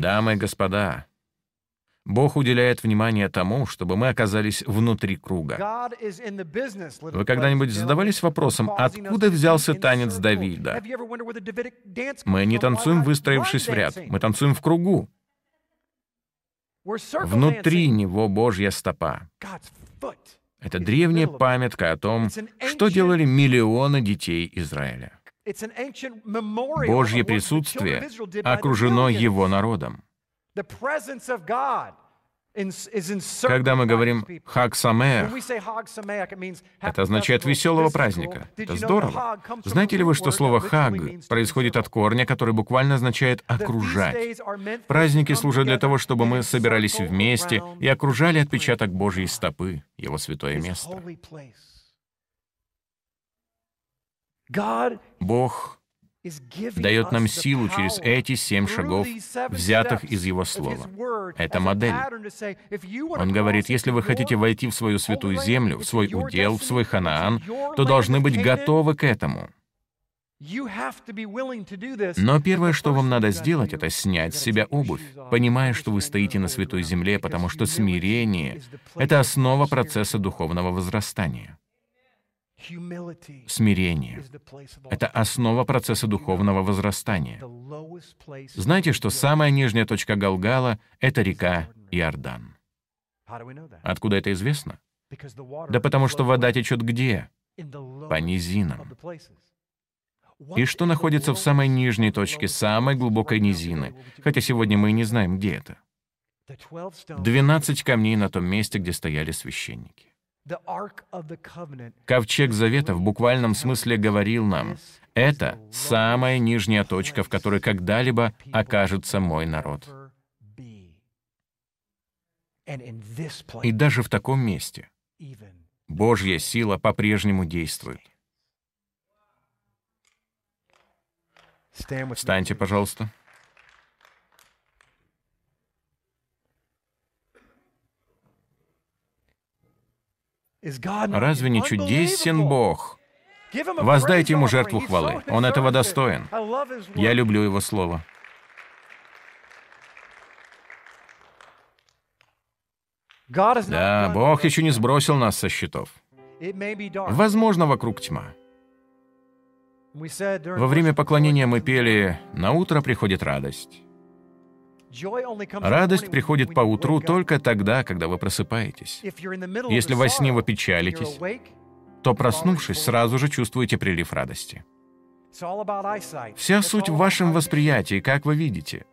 Дамы и господа, Бог уделяет внимание тому, чтобы мы оказались внутри круга. Вы когда-нибудь задавались вопросом, откуда взялся танец Давида? Мы не танцуем, выстроившись в ряд, мы танцуем в кругу. Внутри него Божья стопа. Это древняя памятка о том, что делали миллионы детей Израиля. Божье присутствие окружено его народом. Когда мы говорим «Хаг Самеах», это означает «веселого праздника». Это здорово. Знаете ли вы, что слово «хаг» происходит от корня, который буквально означает «окружать»? Праздники служат для того, чтобы мы собирались вместе и окружали отпечаток Божьей стопы, Его святое место. Бог дает нам силу через эти семь шагов, взятых из Его Слова. Это модель. Он говорит, если вы хотите войти в свою святую землю, в свой удел, в свой Ханаан, то должны быть готовы к этому. Но первое, что вам надо сделать, это снять с себя обувь, понимая, что вы стоите на святой земле, потому что смирение — это основа процесса духовного возрастания. Смирение — это основа процесса духовного возрастания. Знаете, что самая нижняя точка Галгала — это река Иордан. Откуда это известно? Да потому что вода течет где? По низинам. И что находится в самой нижней точке, самой глубокой низины, хотя сегодня мы и не знаем, где это. Двенадцать камней на том месте, где стояли священники. Ковчег Завета в буквальном смысле говорил нам, это самая нижняя точка, в которой когда-либо окажется мой народ. И даже в таком месте Божья сила по-прежнему действует. Встаньте, пожалуйста. Разве не чудесен Бог? Воздайте Ему жертву хвалы. Он этого достоин. Я люблю Его Слово. Да, Бог еще не сбросил нас со счетов. Возможно, вокруг тьма. Во время поклонения мы пели «На утро приходит радость». Радость приходит по утру только тогда, когда вы просыпаетесь. Если во сне вы печалитесь, то, проснувшись, сразу же чувствуете прилив радости. Вся суть в вашем восприятии, как вы видите.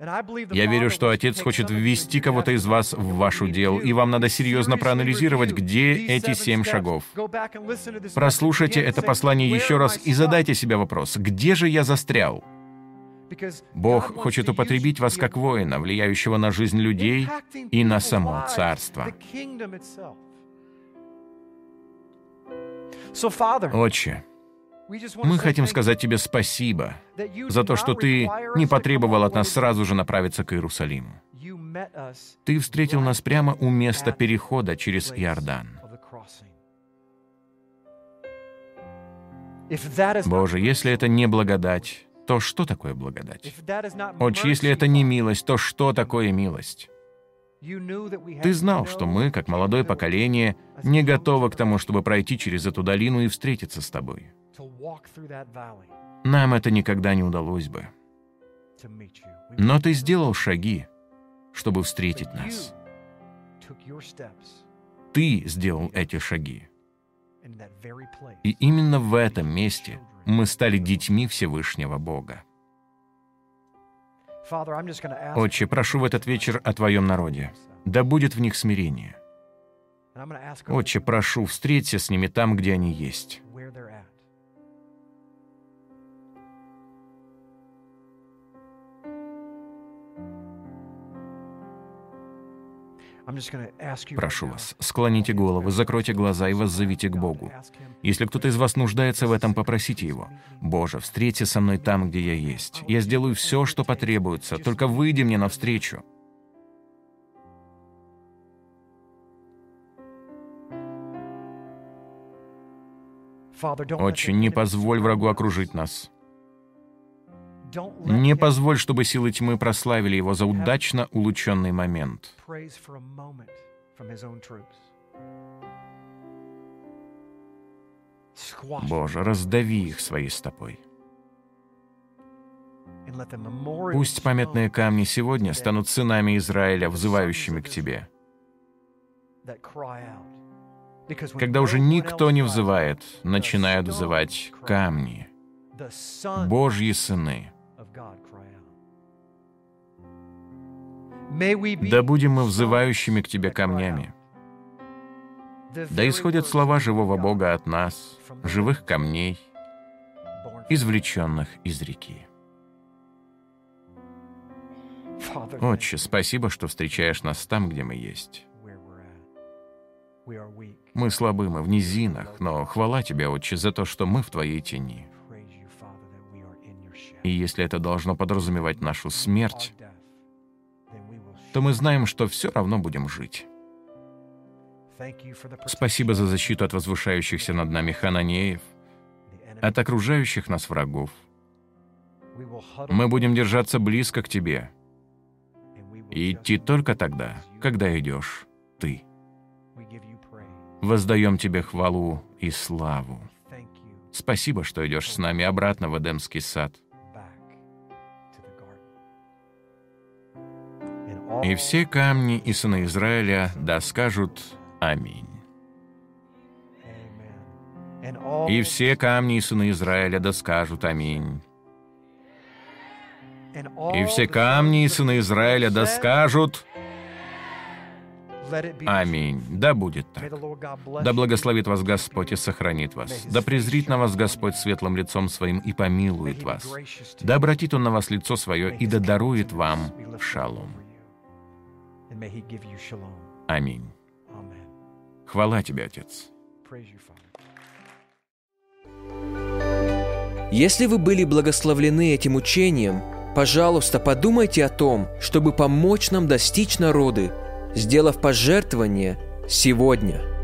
Я верю, что Отец хочет ввести кого-то из вас в ваш удел, и вам надо серьезно проанализировать, где эти семь шагов. Прослушайте это послание еще раз и задайте себе вопрос, где же я застрял? Бог хочет употребить вас как воина, влияющего на жизнь людей и на само царство. Отче, мы хотим сказать тебе спасибо за то, что ты не потребовал от нас сразу же направиться к Иерусалиму. Ты встретил нас прямо у места перехода через Иордан. Боже, если это не благодать, то что такое благодать? Отче, если это не милость, то что такое милость? Ты знал, что мы, как молодое поколение, не готовы к тому, чтобы пройти через эту долину и встретиться с тобой. Нам это никогда не удалось бы. Но ты сделал шаги, чтобы встретить нас. Ты сделал эти шаги. И именно в этом месте мы стали детьми Всевышнего Бога. Отче, прошу в этот вечер о Твоем народе. Да будет в них смирение. Отче, прошу, встреться с ними там, где они есть. Прошу вас, склоните головы, закройте глаза и воззовите к Богу. Если кто-то из вас нуждается в этом, попросите Его. «Боже, встреться со мной там, где я есть. Я сделаю все, что потребуется, только выйди мне навстречу». Отче, не позволь врагу окружить нас. Не позволь, чтобы силы тьмы прославили его за удачно улученный момент. Боже, раздави их своей стопой. Пусть памятные камни сегодня станут сынами Израиля, взывающими к Тебе. Когда уже никто не взывает, начинают взывать камни, Божьи сыны. Да будем мы взывающими к Тебе камнями. Да исходят слова живого Бога от нас, живых камней, извлеченных из реки. Отче, спасибо, что встречаешь нас там, где мы есть. Мы слабы, мы в низинах, но хвала Тебе, Отче, за то, что мы в Твоей тени. И если это должно подразумевать нашу смерть, то мы знаем, что все равно будем жить. Спасибо за защиту от возвышающихся над нами хананеев, от окружающих нас врагов. Мы будем держаться близко к Тебе и идти только тогда, когда идешь Ты. Воздаем Тебе хвалу и славу. Спасибо, что идешь с нами обратно в Эдемский сад — И все камни и сыны Израиля да скажут Аминь. И все камни и сыны Израиля да скажут Аминь. И все камни и сыны Израиля да скажут Аминь. Да будет так. Да благословит вас Господь и сохранит вас. Да презрит на вас Господь светлым лицом своим и помилует вас. Да обратит Он на вас лицо свое и да дарует вам шалом. Аминь. Хвала тебе, Отец. Если вы были благословлены этим учением, пожалуйста, подумайте о том, чтобы помочь нам достичь народы, сделав пожертвование сегодня –